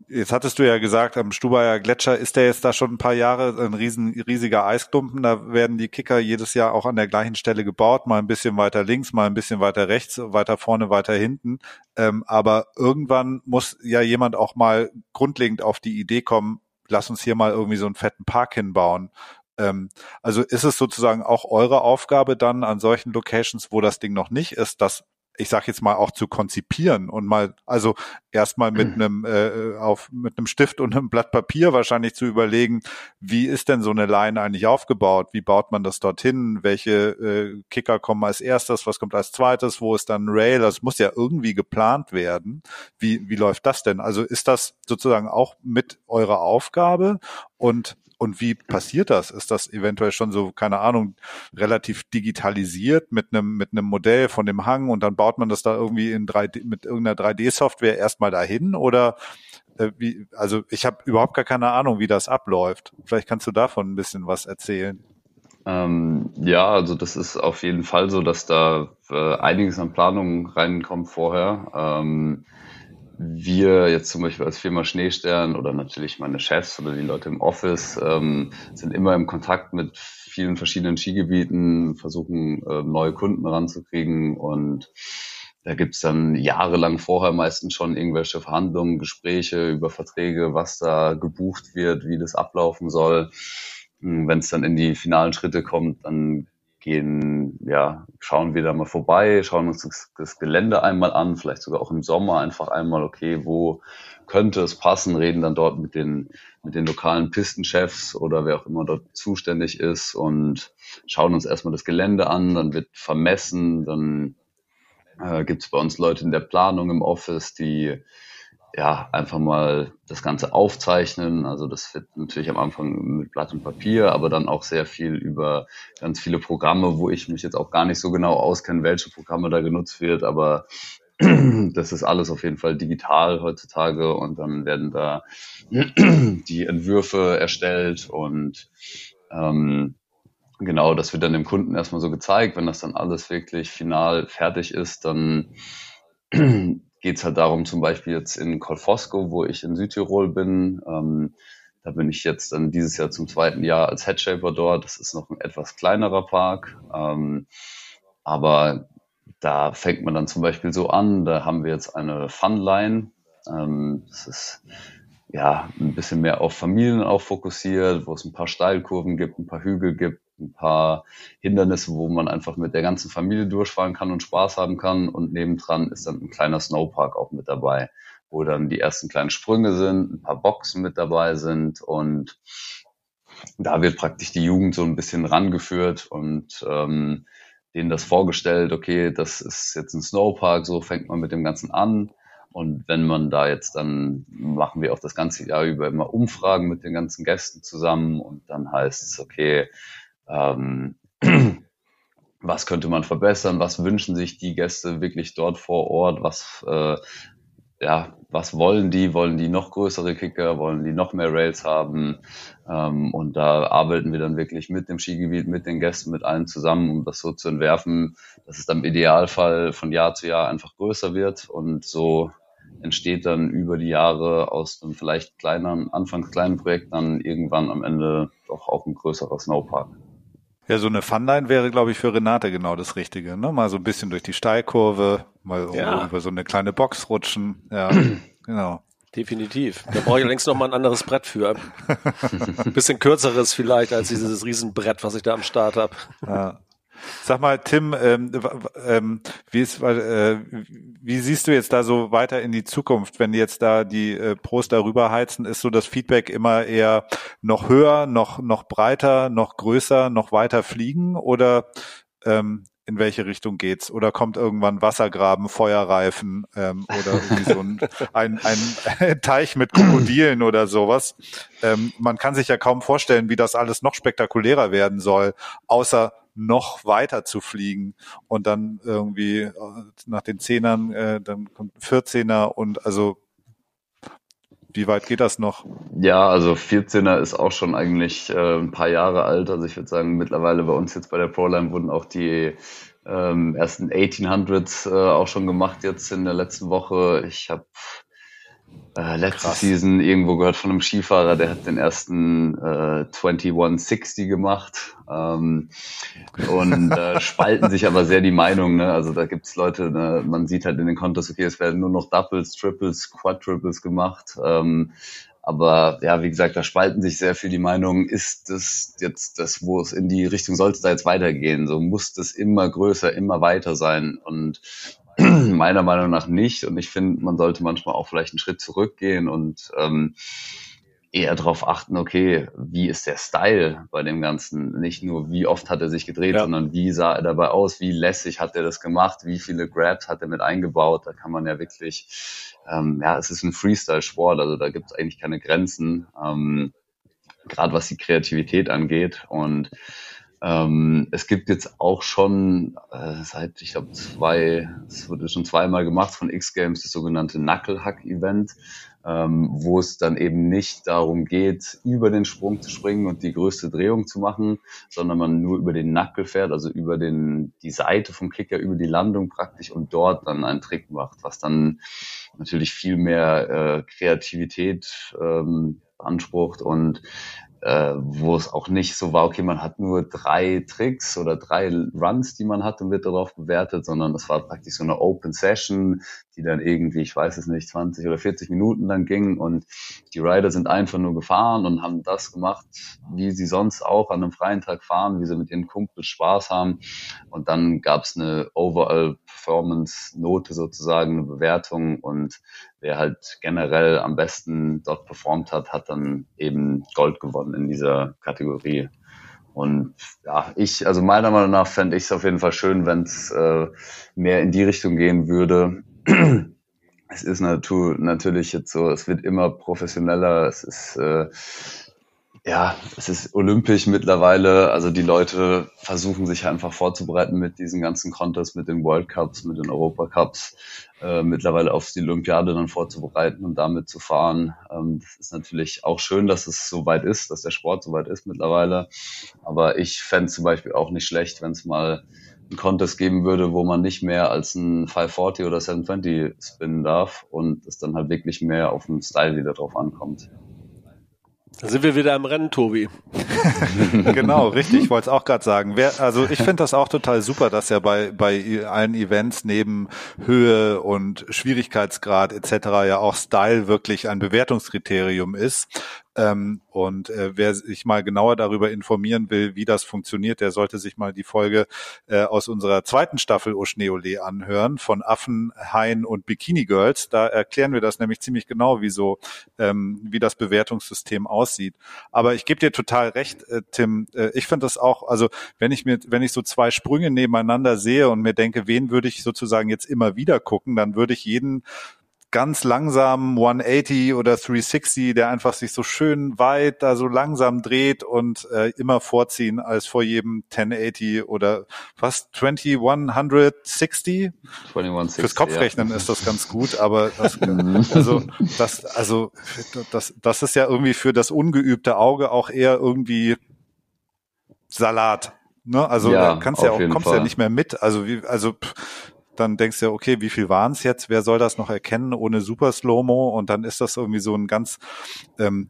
Jetzt hattest du ja gesagt, am Stubaier Gletscher ist der jetzt da schon ein paar Jahre ein riesen, riesiger Eisklumpen. Da werden die Kicker jedes Jahr auch an der gleichen Stelle gebaut, mal ein bisschen weiter links, mal ein bisschen weiter rechts, weiter vorne, weiter hinten. Ähm, aber irgendwann muss ja jemand auch mal grundlegend auf die Idee kommen, lass uns hier mal irgendwie so einen fetten Park hinbauen. Ähm, also ist es sozusagen auch eure Aufgabe dann an solchen Locations, wo das Ding noch nicht ist, das ich sag jetzt mal auch zu konzipieren und mal also erstmal mit einem äh, auf mit einem Stift und einem Blatt Papier wahrscheinlich zu überlegen, wie ist denn so eine Line eigentlich aufgebaut? Wie baut man das dorthin? Welche äh, Kicker kommen als erstes? Was kommt als zweites? Wo ist dann Rail? Das muss ja irgendwie geplant werden. Wie wie läuft das denn? Also ist das sozusagen auch mit eurer Aufgabe und und wie passiert das? Ist das eventuell schon so, keine Ahnung, relativ digitalisiert mit einem, mit einem Modell von dem Hang und dann baut man das da irgendwie in 3D, mit irgendeiner 3D-Software erstmal dahin oder äh, wie, also ich habe überhaupt gar keine Ahnung, wie das abläuft. Vielleicht kannst du davon ein bisschen was erzählen. Ähm, ja, also das ist auf jeden Fall so, dass da äh, einiges an Planung reinkommt vorher. Ähm, wir jetzt zum Beispiel als Firma Schneestern oder natürlich meine Chefs oder die Leute im Office ähm, sind immer im Kontakt mit vielen verschiedenen Skigebieten, versuchen äh, neue Kunden ranzukriegen und da gibt's dann jahrelang vorher meistens schon irgendwelche Verhandlungen, Gespräche über Verträge, was da gebucht wird, wie das ablaufen soll. Wenn es dann in die finalen Schritte kommt, dann gehen, ja, schauen wir da mal vorbei, schauen uns das, das, Gelände einmal an, vielleicht sogar auch im Sommer einfach einmal, okay, wo könnte es passen, reden dann dort mit den, mit den lokalen Pistenchefs oder wer auch immer dort zuständig ist und schauen uns erstmal das Gelände an, dann wird vermessen, dann äh, gibt es bei uns Leute in der Planung im Office, die ja, einfach mal das Ganze aufzeichnen. Also das wird natürlich am Anfang mit Blatt und Papier, aber dann auch sehr viel über ganz viele Programme, wo ich mich jetzt auch gar nicht so genau auskenne, welche Programme da genutzt wird, aber das ist alles auf jeden Fall digital heutzutage und dann werden da die Entwürfe erstellt und ähm, genau, das wird dann dem Kunden erstmal so gezeigt. Wenn das dann alles wirklich final fertig ist, dann geht es halt darum, zum Beispiel jetzt in Kolfosco, wo ich in Südtirol bin, ähm, da bin ich jetzt dann dieses Jahr zum zweiten Jahr als Headshaper dort. Das ist noch ein etwas kleinerer Park. Ähm, aber da fängt man dann zum Beispiel so an, da haben wir jetzt eine Funline. Ähm, das ist ja ein bisschen mehr auf Familien auch fokussiert, wo es ein paar Steilkurven gibt, ein paar Hügel gibt, ein paar Hindernisse, wo man einfach mit der ganzen Familie durchfahren kann und Spaß haben kann. Und nebendran ist dann ein kleiner Snowpark auch mit dabei, wo dann die ersten kleinen Sprünge sind, ein paar Boxen mit dabei sind und da wird praktisch die Jugend so ein bisschen rangeführt und ähm, denen das vorgestellt, okay, das ist jetzt ein Snowpark, so fängt man mit dem Ganzen an. Und wenn man da jetzt dann, machen wir auch das ganze Jahr über immer Umfragen mit den ganzen Gästen zusammen und dann heißt es, okay, ähm, was könnte man verbessern, was wünschen sich die Gäste wirklich dort vor Ort, was äh, ja, was wollen die? Wollen die noch größere Kicker? Wollen die noch mehr Rails haben? Ähm, und da arbeiten wir dann wirklich mit dem Skigebiet, mit den Gästen, mit allen zusammen, um das so zu entwerfen, dass es dann im Idealfall von Jahr zu Jahr einfach größer wird und so entsteht dann über die Jahre aus einem vielleicht kleineren, anfangs kleinen Projekt dann irgendwann am Ende doch auch ein größerer Snowpark. Ja, so eine Funline wäre, glaube ich, für Renate genau das Richtige. Ne? Mal so ein bisschen durch die Steilkurve, mal ja. über so eine kleine Box rutschen. Ja, genau. Definitiv. Da brauche ich längst noch mal ein anderes Brett für. Ein bisschen kürzeres vielleicht als dieses Riesenbrett, was ich da am Start habe. Ja. Sag mal, Tim, ähm, ähm, wie, ist, äh, wie siehst du jetzt da so weiter in die Zukunft, wenn jetzt da die äh, Pros darüber heizen? Ist so das Feedback immer eher noch höher, noch, noch breiter, noch größer, noch weiter fliegen oder ähm, in welche Richtung geht's? Oder kommt irgendwann Wassergraben, Feuerreifen ähm, oder irgendwie so ein, ein, ein Teich mit Krokodilen oder sowas? Ähm, man kann sich ja kaum vorstellen, wie das alles noch spektakulärer werden soll, außer noch weiter zu fliegen und dann irgendwie äh, nach den Zehnern, äh, dann kommt 14er und also wie weit geht das noch? Ja, also 14er ist auch schon eigentlich äh, ein paar Jahre alt. Also ich würde sagen, mittlerweile bei uns jetzt bei der Proline wurden auch die ähm, ersten 1800s äh, auch schon gemacht jetzt in der letzten Woche. Ich habe äh, letzte Krass. Season irgendwo gehört von einem Skifahrer, der hat den ersten äh, 2160 gemacht. Ähm, und äh, spalten sich aber sehr die Meinungen. Ne? Also da gibt's Leute, ne? man sieht halt in den Contests, okay, es werden nur noch Doubles, Triples, Quadruples gemacht. Ähm, aber ja, wie gesagt, da spalten sich sehr viel die Meinungen. Ist das jetzt das, wo es in die Richtung soll es da jetzt weitergehen? So muss das immer größer, immer weiter sein. Und meiner Meinung nach nicht. Und ich finde, man sollte manchmal auch vielleicht einen Schritt zurückgehen und ähm, eher darauf achten, okay, wie ist der Style bei dem Ganzen? Nicht nur, wie oft hat er sich gedreht, ja. sondern wie sah er dabei aus, wie lässig hat er das gemacht, wie viele Grabs hat er mit eingebaut. Da kann man ja wirklich, ähm, ja, es ist ein Freestyle-Sport, also da gibt es eigentlich keine Grenzen, ähm, gerade was die Kreativität angeht. Und ähm, es gibt jetzt auch schon äh, seit, ich glaube, zwei, es wurde schon zweimal gemacht von X-Games, das sogenannte Knucklehack-Event, ähm, wo es dann eben nicht darum geht, über den Sprung zu springen und die größte Drehung zu machen, sondern man nur über den Knuckle fährt, also über den, die Seite vom Kicker, über die Landung praktisch und dort dann einen Trick macht, was dann natürlich viel mehr äh, Kreativität ähm, beansprucht und äh, wo es auch nicht so war, okay, man hat nur drei Tricks oder drei Runs, die man hat und wird darauf bewertet, sondern es war praktisch so eine Open Session, die dann irgendwie, ich weiß es nicht, 20 oder 40 Minuten lang ging und die Rider sind einfach nur gefahren und haben das gemacht, wie sie sonst auch an einem freien Tag fahren, wie sie mit ihren Kumpels Spaß haben und dann gab es eine Overall Performance Note sozusagen, eine Bewertung und wer halt generell am besten dort performt hat, hat dann eben Gold gewonnen in dieser Kategorie. Und ja, ich, also meiner Meinung nach fände ich es auf jeden Fall schön, wenn es äh, mehr in die Richtung gehen würde. Es ist natur, natürlich jetzt so, es wird immer professioneller, es ist äh, ja, es ist olympisch mittlerweile. Also die Leute versuchen sich einfach vorzubereiten mit diesen ganzen Contests, mit den World Cups, mit den Europa Cups, äh, mittlerweile auf die Olympiade dann vorzubereiten und damit zu fahren. Ähm, das ist natürlich auch schön, dass es so weit ist, dass der Sport so weit ist mittlerweile. Aber ich fände zum Beispiel auch nicht schlecht, wenn es mal einen Contest geben würde, wo man nicht mehr als ein 540 oder 720 spinnen darf und es dann halt wirklich mehr auf den Style wieder drauf ankommt. Da sind wir wieder im Rennen, Tobi. genau, richtig. Ich wollte es auch gerade sagen. Wer, also ich finde das auch total super, dass ja bei, bei allen Events neben Höhe und Schwierigkeitsgrad etc. ja auch Style wirklich ein Bewertungskriterium ist. Ähm, und äh, wer sich mal genauer darüber informieren will, wie das funktioniert, der sollte sich mal die Folge äh, aus unserer zweiten Staffel Oschneole anhören von Affen, Hain und Bikini Girls. Da erklären wir das nämlich ziemlich genau, wie so, ähm, wie das Bewertungssystem aussieht. Aber ich gebe dir total recht, äh, Tim. Äh, ich finde das auch, also wenn ich mir, wenn ich so zwei Sprünge nebeneinander sehe und mir denke, wen würde ich sozusagen jetzt immer wieder gucken, dann würde ich jeden ganz langsam 180 oder 360, der einfach sich so schön weit da so langsam dreht und äh, immer vorziehen als vor jedem 1080 oder was 2160. 2160 Fürs Kopfrechnen ja. ist das ganz gut, aber das, mhm. also das also das das ist ja irgendwie für das ungeübte Auge auch eher irgendwie Salat. Ne? Also ja, kannst ja auch kommst Fall. ja nicht mehr mit. Also wie also pff, dann denkst du ja, okay, wie viel waren es jetzt? Wer soll das noch erkennen ohne Super Slow-Mo? Und dann ist das irgendwie so ein ganz ähm,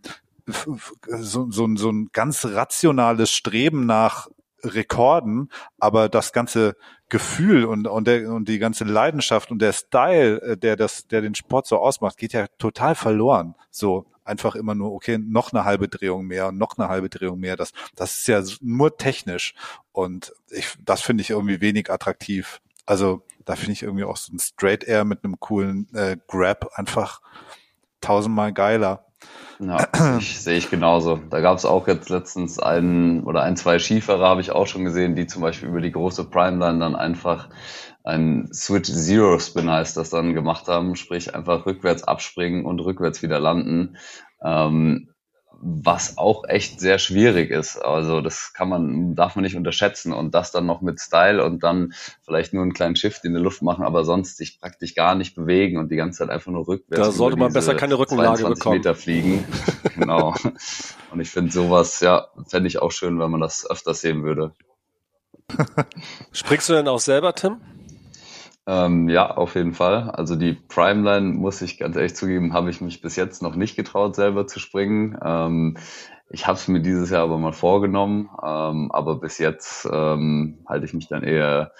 so, so, so ein ganz rationales Streben nach Rekorden, aber das ganze Gefühl und, und, der, und die ganze Leidenschaft und der Style, äh, der das, der den Sport so ausmacht, geht ja total verloren. So einfach immer nur, okay, noch eine halbe Drehung mehr und noch eine halbe Drehung mehr. Das, das ist ja nur technisch. Und ich, das finde ich irgendwie wenig attraktiv. Also da finde ich irgendwie auch so ein Straight Air mit einem coolen äh, Grab einfach tausendmal geiler. Ja, ich, sehe ich genauso. Da gab es auch jetzt letztens einen oder ein, zwei Skifahrer habe ich auch schon gesehen, die zum Beispiel über die große Primeline dann einfach ein Switch Zero Spin heißt das dann gemacht haben, sprich einfach rückwärts abspringen und rückwärts wieder landen. Ähm, was auch echt sehr schwierig ist. Also das kann man, darf man nicht unterschätzen und das dann noch mit Style und dann vielleicht nur einen kleinen Shift in der Luft machen, aber sonst sich praktisch gar nicht bewegen und die ganze Zeit einfach nur rückwärts. Da sollte man besser keine Rückenlage 22 bekommen. Meter fliegen. genau. Und ich finde sowas, ja, fände ich auch schön, wenn man das öfter sehen würde. Springst du denn auch selber, Tim? Ähm, ja, auf jeden Fall. Also die Primeline, muss ich ganz ehrlich zugeben, habe ich mich bis jetzt noch nicht getraut, selber zu springen. Ähm, ich habe es mir dieses Jahr aber mal vorgenommen, ähm, aber bis jetzt ähm, halte ich mich dann eher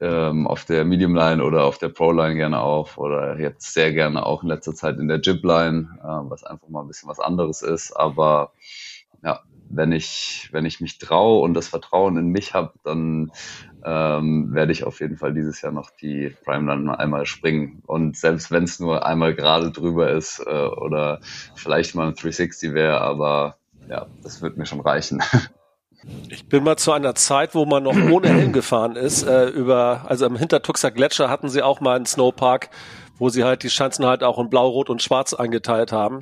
ähm, auf der Medium Line oder auf der Pro Line gerne auf oder jetzt sehr gerne auch in letzter Zeit in der Jib Line, äh, was einfach mal ein bisschen was anderes ist. Aber ja, wenn ich, wenn ich mich traue und das Vertrauen in mich habe, dann ähm, werde ich auf jeden Fall dieses Jahr noch die Prime dann einmal springen. Und selbst wenn es nur einmal gerade drüber ist äh, oder vielleicht mal ein 360 wäre, aber ja, das wird mir schon reichen. Ich bin mal zu einer Zeit, wo man noch ohne Helm gefahren ist, äh, über, also im Hintertuxer Gletscher hatten sie auch mal einen Snowpark, wo sie halt die Schanzen halt auch in Blau, Rot und Schwarz eingeteilt haben.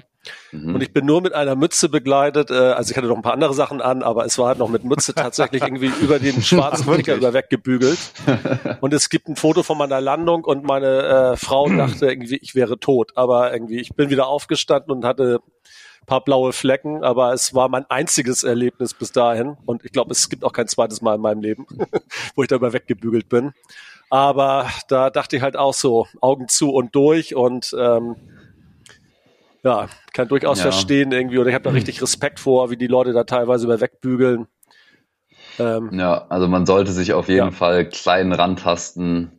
Mhm. Und ich bin nur mit einer Mütze begleitet. Äh, also ich hatte noch ein paar andere Sachen an, aber es war halt noch mit Mütze tatsächlich irgendwie über den schwarzen Sticker über weggebügelt. Und es gibt ein Foto von meiner Landung und meine äh, Frau dachte irgendwie, ich wäre tot. Aber irgendwie, ich bin wieder aufgestanden und hatte paar blaue Flecken, aber es war mein einziges Erlebnis bis dahin. Und ich glaube, es gibt auch kein zweites Mal in meinem Leben, wo ich darüber weggebügelt bin. Aber da dachte ich halt auch so, Augen zu und durch und ähm, ja, kann durchaus ja. verstehen irgendwie, oder ich habe da richtig Respekt vor, wie die Leute da teilweise über wegbügeln. Ähm, ja, also man sollte sich auf jeden ja. Fall klein rantasten.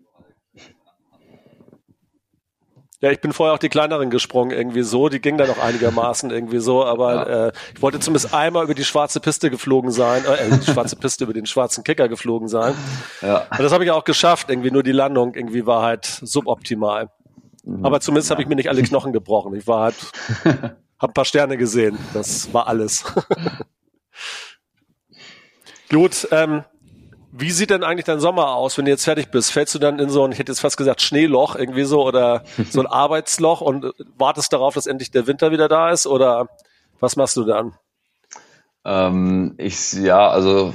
Ja, ich bin vorher auch die kleineren gesprungen, irgendwie so. Die ging dann noch einigermaßen irgendwie so, aber ja. äh, ich wollte zumindest einmal über die schwarze Piste geflogen sein, äh, die schwarze Piste über den schwarzen Kicker geflogen sein. Ja. Und das habe ich auch geschafft, irgendwie nur die Landung irgendwie war halt suboptimal. Mhm. Aber zumindest ja. habe ich mir nicht alle Knochen gebrochen. Ich war halt, habe ein paar Sterne gesehen. Das war alles. Gut, ähm, wie sieht denn eigentlich dein Sommer aus, wenn du jetzt fertig bist? Fällst du dann in so ein, ich hätte jetzt fast gesagt, Schneeloch irgendwie so oder so ein Arbeitsloch und wartest darauf, dass endlich der Winter wieder da ist oder was machst du dann? Ähm, ich, ja, also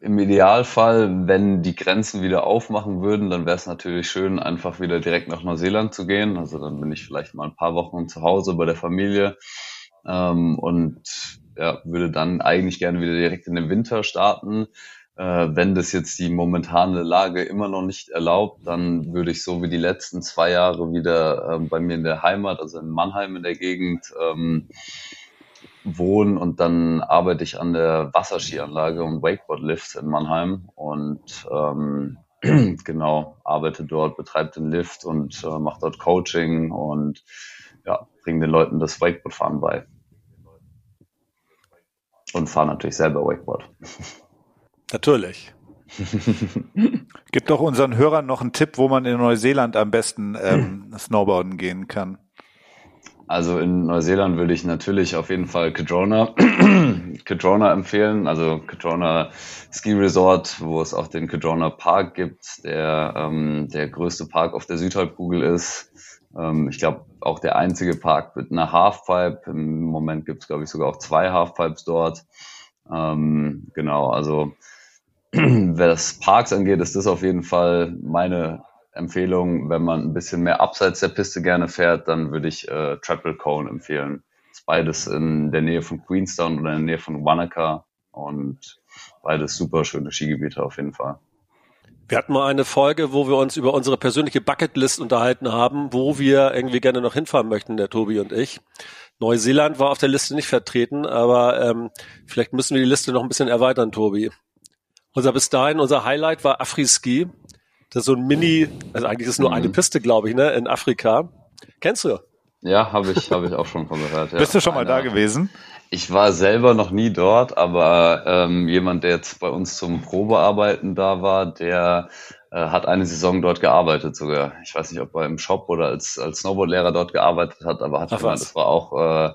im Idealfall, wenn die Grenzen wieder aufmachen würden, dann wäre es natürlich schön, einfach wieder direkt nach Neuseeland zu gehen. Also dann bin ich vielleicht mal ein paar Wochen zu Hause bei der Familie ähm, und ja, würde dann eigentlich gerne wieder direkt in den Winter starten. Äh, wenn das jetzt die momentane Lage immer noch nicht erlaubt, dann würde ich so wie die letzten zwei Jahre wieder äh, bei mir in der Heimat, also in Mannheim in der Gegend, ähm, wohnen und dann arbeite ich an der Wasserskianlage und Wakeboard-Lift in Mannheim und ähm, genau, arbeite dort, betreibe den Lift und äh, mache dort Coaching und ja, bringe den Leuten das Wakeboardfahren bei. Und fahre natürlich selber Wakeboard. Natürlich. Gib doch unseren Hörern noch einen Tipp, wo man in Neuseeland am besten ähm, Snowboarden gehen kann. Also in Neuseeland würde ich natürlich auf jeden Fall Kedrona, Kedrona empfehlen. Also Kedrona Ski Resort, wo es auch den Kedrona Park gibt, der ähm, der größte Park auf der Südhalbkugel ist. Ähm, ich glaube auch der einzige Park mit einer Halfpipe. Im Moment gibt es glaube ich sogar auch zwei Halfpipes dort. Ähm, genau, also wer das Parks angeht, ist das auf jeden Fall meine Empfehlung. Wenn man ein bisschen mehr abseits der Piste gerne fährt, dann würde ich äh, Triple Cone empfehlen. Ist beides in der Nähe von Queenstown oder in der Nähe von Wanaka und beides super schöne Skigebiete auf jeden Fall. Wir hatten mal eine Folge, wo wir uns über unsere persönliche Bucketlist unterhalten haben, wo wir irgendwie gerne noch hinfahren möchten, der Tobi und ich. Neuseeland war auf der Liste nicht vertreten, aber ähm, vielleicht müssen wir die Liste noch ein bisschen erweitern, Tobi. Unser bis dahin, unser Highlight war Afri-Ski. Das ist so ein Mini, also eigentlich ist es nur mhm. eine Piste, glaube ich, ne, in Afrika. Kennst du? Ja, habe ich, habe ich auch schon von gehört. Ja. Bist du schon mal da gewesen? Ich war selber noch nie dort, aber ähm, jemand, der jetzt bei uns zum Probearbeiten da war, der äh, hat eine Saison dort gearbeitet sogar. Ich weiß nicht, ob er im Shop oder als, als Snowboardlehrer dort gearbeitet hat, aber hat Ach, gemeint, das war auch äh,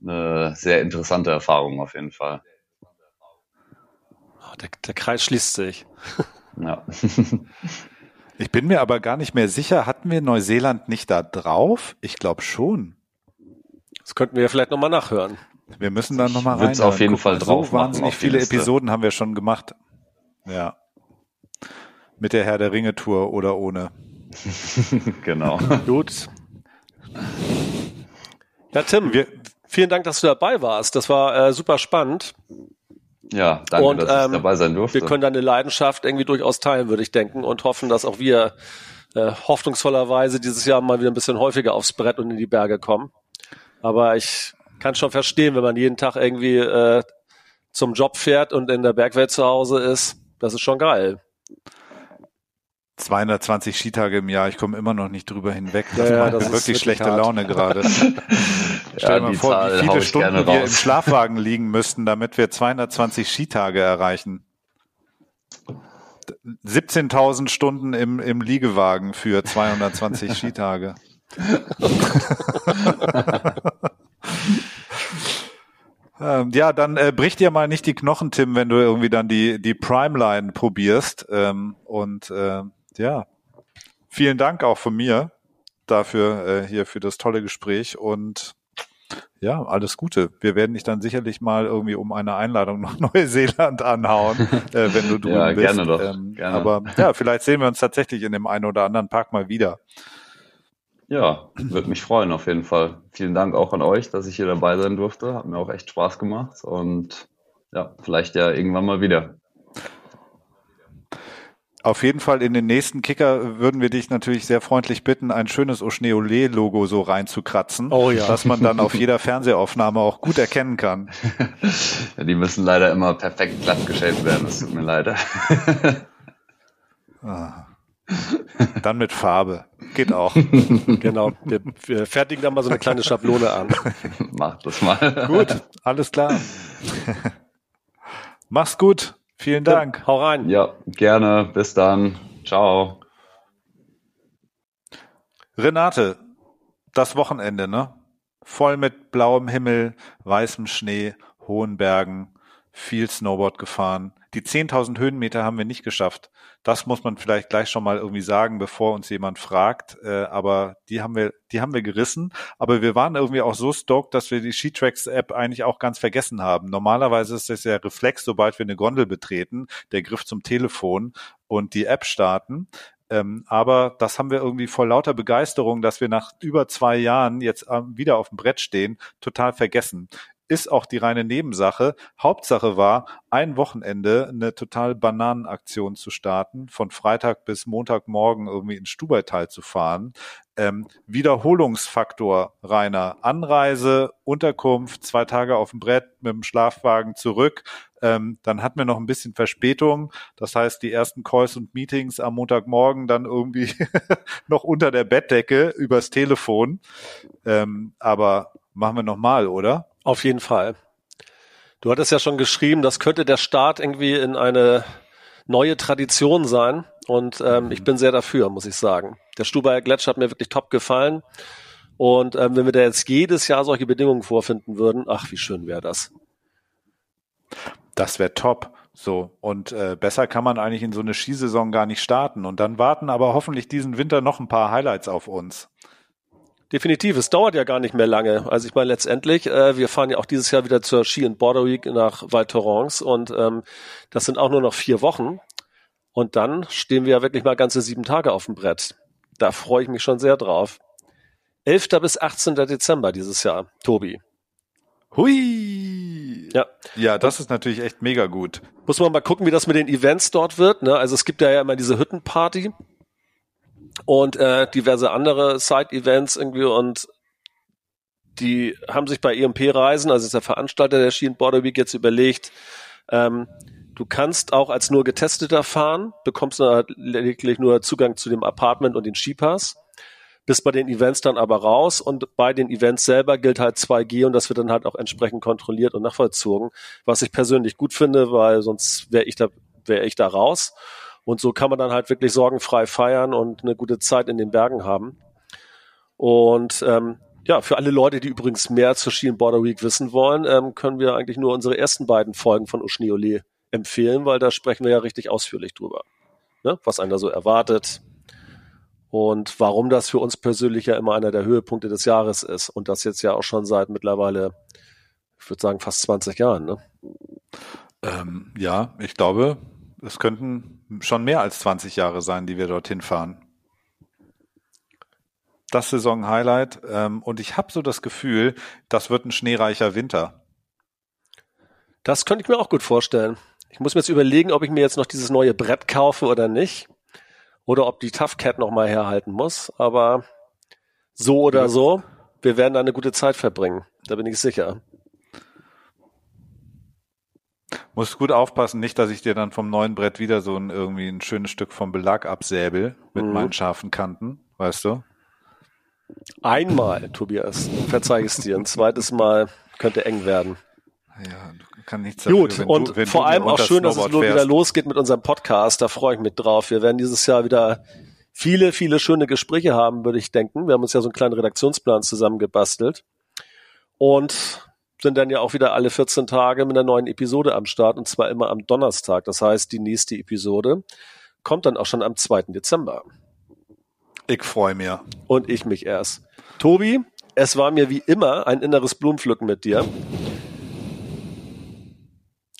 eine sehr interessante Erfahrung auf jeden Fall. Oh, der, der Kreis schließt sich. Ja. ich bin mir aber gar nicht mehr sicher, hatten wir Neuseeland nicht da drauf? Ich glaube schon. Das könnten wir vielleicht nochmal nachhören. Wir müssen dann nochmal rein. auf jeden Guck, Fall drauf. So wahnsinnig viele Episoden haben wir schon gemacht. Ja. Mit der Herr der Ringe Tour oder ohne. genau. Gut. Ja, Tim, wir, vielen Dank, dass du dabei warst. Das war äh, super spannend. Ja, danke, und, dass ähm, ich dabei sein durfte. Wir können deine Leidenschaft irgendwie durchaus teilen, würde ich denken, und hoffen, dass auch wir äh, hoffnungsvollerweise dieses Jahr mal wieder ein bisschen häufiger aufs Brett und in die Berge kommen. Aber ich kann schon verstehen, wenn man jeden Tag irgendwie äh, zum Job fährt und in der Bergwelt zu Hause ist, das ist schon geil. 220 Skitage im Jahr, ich komme immer noch nicht drüber hinweg. Das ja, macht das mir wirklich schlechte hart. Laune gerade. Stell dir mal vor, Zahl wie viele Stunden wir im Schlafwagen liegen müssten, damit wir 220 Skitage erreichen. 17.000 Stunden im, im Liegewagen für 220 Skitage. Ähm, ja, dann äh, brich dir mal nicht die Knochen, Tim, wenn du irgendwie dann die, die Primeline probierst. Ähm, und äh, ja, vielen Dank auch von mir dafür, äh, hier für das tolle Gespräch und ja, alles Gute. Wir werden dich dann sicherlich mal irgendwie um eine Einladung nach Neuseeland anhauen, äh, wenn du drüben ja, bist. Gerne doch. Ähm, gerne. Aber ja, vielleicht sehen wir uns tatsächlich in dem einen oder anderen Park mal wieder. Ja, würde mich freuen auf jeden Fall. Vielen Dank auch an euch, dass ich hier dabei sein durfte. Hat mir auch echt Spaß gemacht und ja, vielleicht ja irgendwann mal wieder. Auf jeden Fall in den nächsten Kicker würden wir dich natürlich sehr freundlich bitten, ein schönes Oschneole-Logo so reinzukratzen, oh ja. dass man dann auf jeder Fernsehaufnahme auch gut erkennen kann. ja, die müssen leider immer perfekt glatt geschält werden, das tut mir leid. ah. Dann mit Farbe. Geht auch. genau. Wir, wir, fertigen da mal so eine kleine Schablone an. Macht das mal. Gut, alles klar. Mach's gut. Vielen Dank. Ja, hau rein. Ja, gerne. Bis dann. Ciao. Renate, das Wochenende, ne? Voll mit blauem Himmel, weißem Schnee, hohen Bergen, viel Snowboard gefahren. Die 10.000 Höhenmeter haben wir nicht geschafft. Das muss man vielleicht gleich schon mal irgendwie sagen, bevor uns jemand fragt. Äh, aber die haben wir, die haben wir gerissen. Aber wir waren irgendwie auch so stoked, dass wir die Sheetracks-App eigentlich auch ganz vergessen haben. Normalerweise ist es ja Reflex, sobald wir eine Gondel betreten, der Griff zum Telefon und die App starten. Ähm, aber das haben wir irgendwie vor lauter Begeisterung, dass wir nach über zwei Jahren jetzt ähm, wieder auf dem Brett stehen, total vergessen ist auch die reine Nebensache. Hauptsache war, ein Wochenende eine total Bananenaktion zu starten, von Freitag bis Montagmorgen irgendwie in Stubaital zu fahren. Ähm, Wiederholungsfaktor, Rainer. Anreise, Unterkunft, zwei Tage auf dem Brett mit dem Schlafwagen zurück. Ähm, dann hatten wir noch ein bisschen Verspätung. Das heißt, die ersten Calls und Meetings am Montagmorgen dann irgendwie noch unter der Bettdecke übers Telefon. Ähm, aber machen wir nochmal, oder? Auf jeden Fall. Du hattest ja schon geschrieben, das könnte der Start irgendwie in eine neue Tradition sein. Und ähm, ich bin sehr dafür, muss ich sagen. Der Stubaier Gletscher hat mir wirklich top gefallen. Und ähm, wenn wir da jetzt jedes Jahr solche Bedingungen vorfinden würden, ach, wie schön wäre das. Das wäre top. So, und äh, besser kann man eigentlich in so eine Skisaison gar nicht starten. Und dann warten aber hoffentlich diesen Winter noch ein paar Highlights auf uns. Definitiv, es dauert ja gar nicht mehr lange. Also ich meine letztendlich, äh, wir fahren ja auch dieses Jahr wieder zur Ski and Border Week nach Val Thorens und ähm, das sind auch nur noch vier Wochen. Und dann stehen wir ja wirklich mal ganze sieben Tage auf dem Brett. Da freue ich mich schon sehr drauf. 11. bis 18. Dezember dieses Jahr, Tobi. Hui! Ja. Ja, das ist natürlich echt mega gut. Muss man mal gucken, wie das mit den Events dort wird. Ne? Also es gibt ja immer diese Hüttenparty und äh, diverse andere Side-Events irgendwie und die haben sich bei EMP-Reisen, also ist der Veranstalter der Ski Border Week, jetzt überlegt, ähm, du kannst auch als nur Getesteter fahren, bekommst lediglich nur Zugang zu dem Apartment und den Skipass, bist bei den Events dann aber raus und bei den Events selber gilt halt 2G und das wird dann halt auch entsprechend kontrolliert und nachvollzogen, was ich persönlich gut finde, weil sonst wäre ich da wäre ich da raus. Und so kann man dann halt wirklich sorgenfrei feiern und eine gute Zeit in den Bergen haben. Und ähm, ja, für alle Leute, die übrigens mehr zur Ski Border Week wissen wollen, ähm, können wir eigentlich nur unsere ersten beiden Folgen von Uschniole empfehlen, weil da sprechen wir ja richtig ausführlich drüber. Ne? Was einen da so erwartet und warum das für uns persönlich ja immer einer der Höhepunkte des Jahres ist. Und das jetzt ja auch schon seit mittlerweile, ich würde sagen, fast 20 Jahren. Ne? Ähm, ja, ich glaube, es könnten schon mehr als 20 Jahre sein, die wir dorthin fahren. Das Saison-Highlight. Ähm, und ich habe so das Gefühl, das wird ein schneereicher Winter. Das könnte ich mir auch gut vorstellen. Ich muss mir jetzt überlegen, ob ich mir jetzt noch dieses neue Brett kaufe oder nicht. Oder ob die Tough Cat noch mal herhalten muss. Aber so oder so, wir werden da eine gute Zeit verbringen. Da bin ich sicher. Muss gut aufpassen, nicht, dass ich dir dann vom neuen Brett wieder so ein irgendwie ein schönes Stück vom Belag absäbel mit mhm. meinen scharfen Kanten, weißt du? Einmal, Tobias, verzeih es dir. Ein zweites Mal könnte eng werden. Ja, kann nichts dafür, Gut, und du, vor allem auch schön, dass es nur wieder losgeht mit unserem Podcast. Da freue ich mich drauf. Wir werden dieses Jahr wieder viele, viele schöne Gespräche haben, würde ich denken. Wir haben uns ja so einen kleinen Redaktionsplan zusammengebastelt. Und sind dann ja auch wieder alle 14 Tage mit einer neuen Episode am Start und zwar immer am Donnerstag. Das heißt, die nächste Episode kommt dann auch schon am 2. Dezember. Ich freue mich. Und ich mich erst. Tobi, es war mir wie immer ein inneres Blumenpflücken mit dir.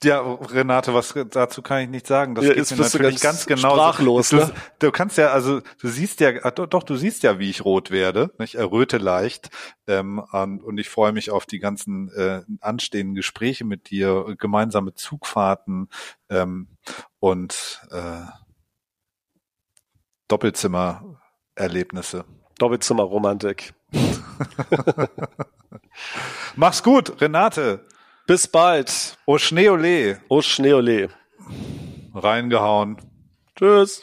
Ja, Renate, was dazu kann ich nicht sagen. Das ja, geht mir natürlich ganz, ganz genau. Sprachlos, du, ne? du kannst ja, also du siehst ja, ah, doch, du siehst ja, wie ich rot werde. Ich erröte leicht. Ähm, und ich freue mich auf die ganzen äh, anstehenden Gespräche mit dir, gemeinsame Zugfahrten ähm, und äh, Doppelzimmererlebnisse. Doppelzimmerromantik. Mach's gut, Renate. Bis bald. O Schneeole. O Schneeole. Reingehauen. Tschüss.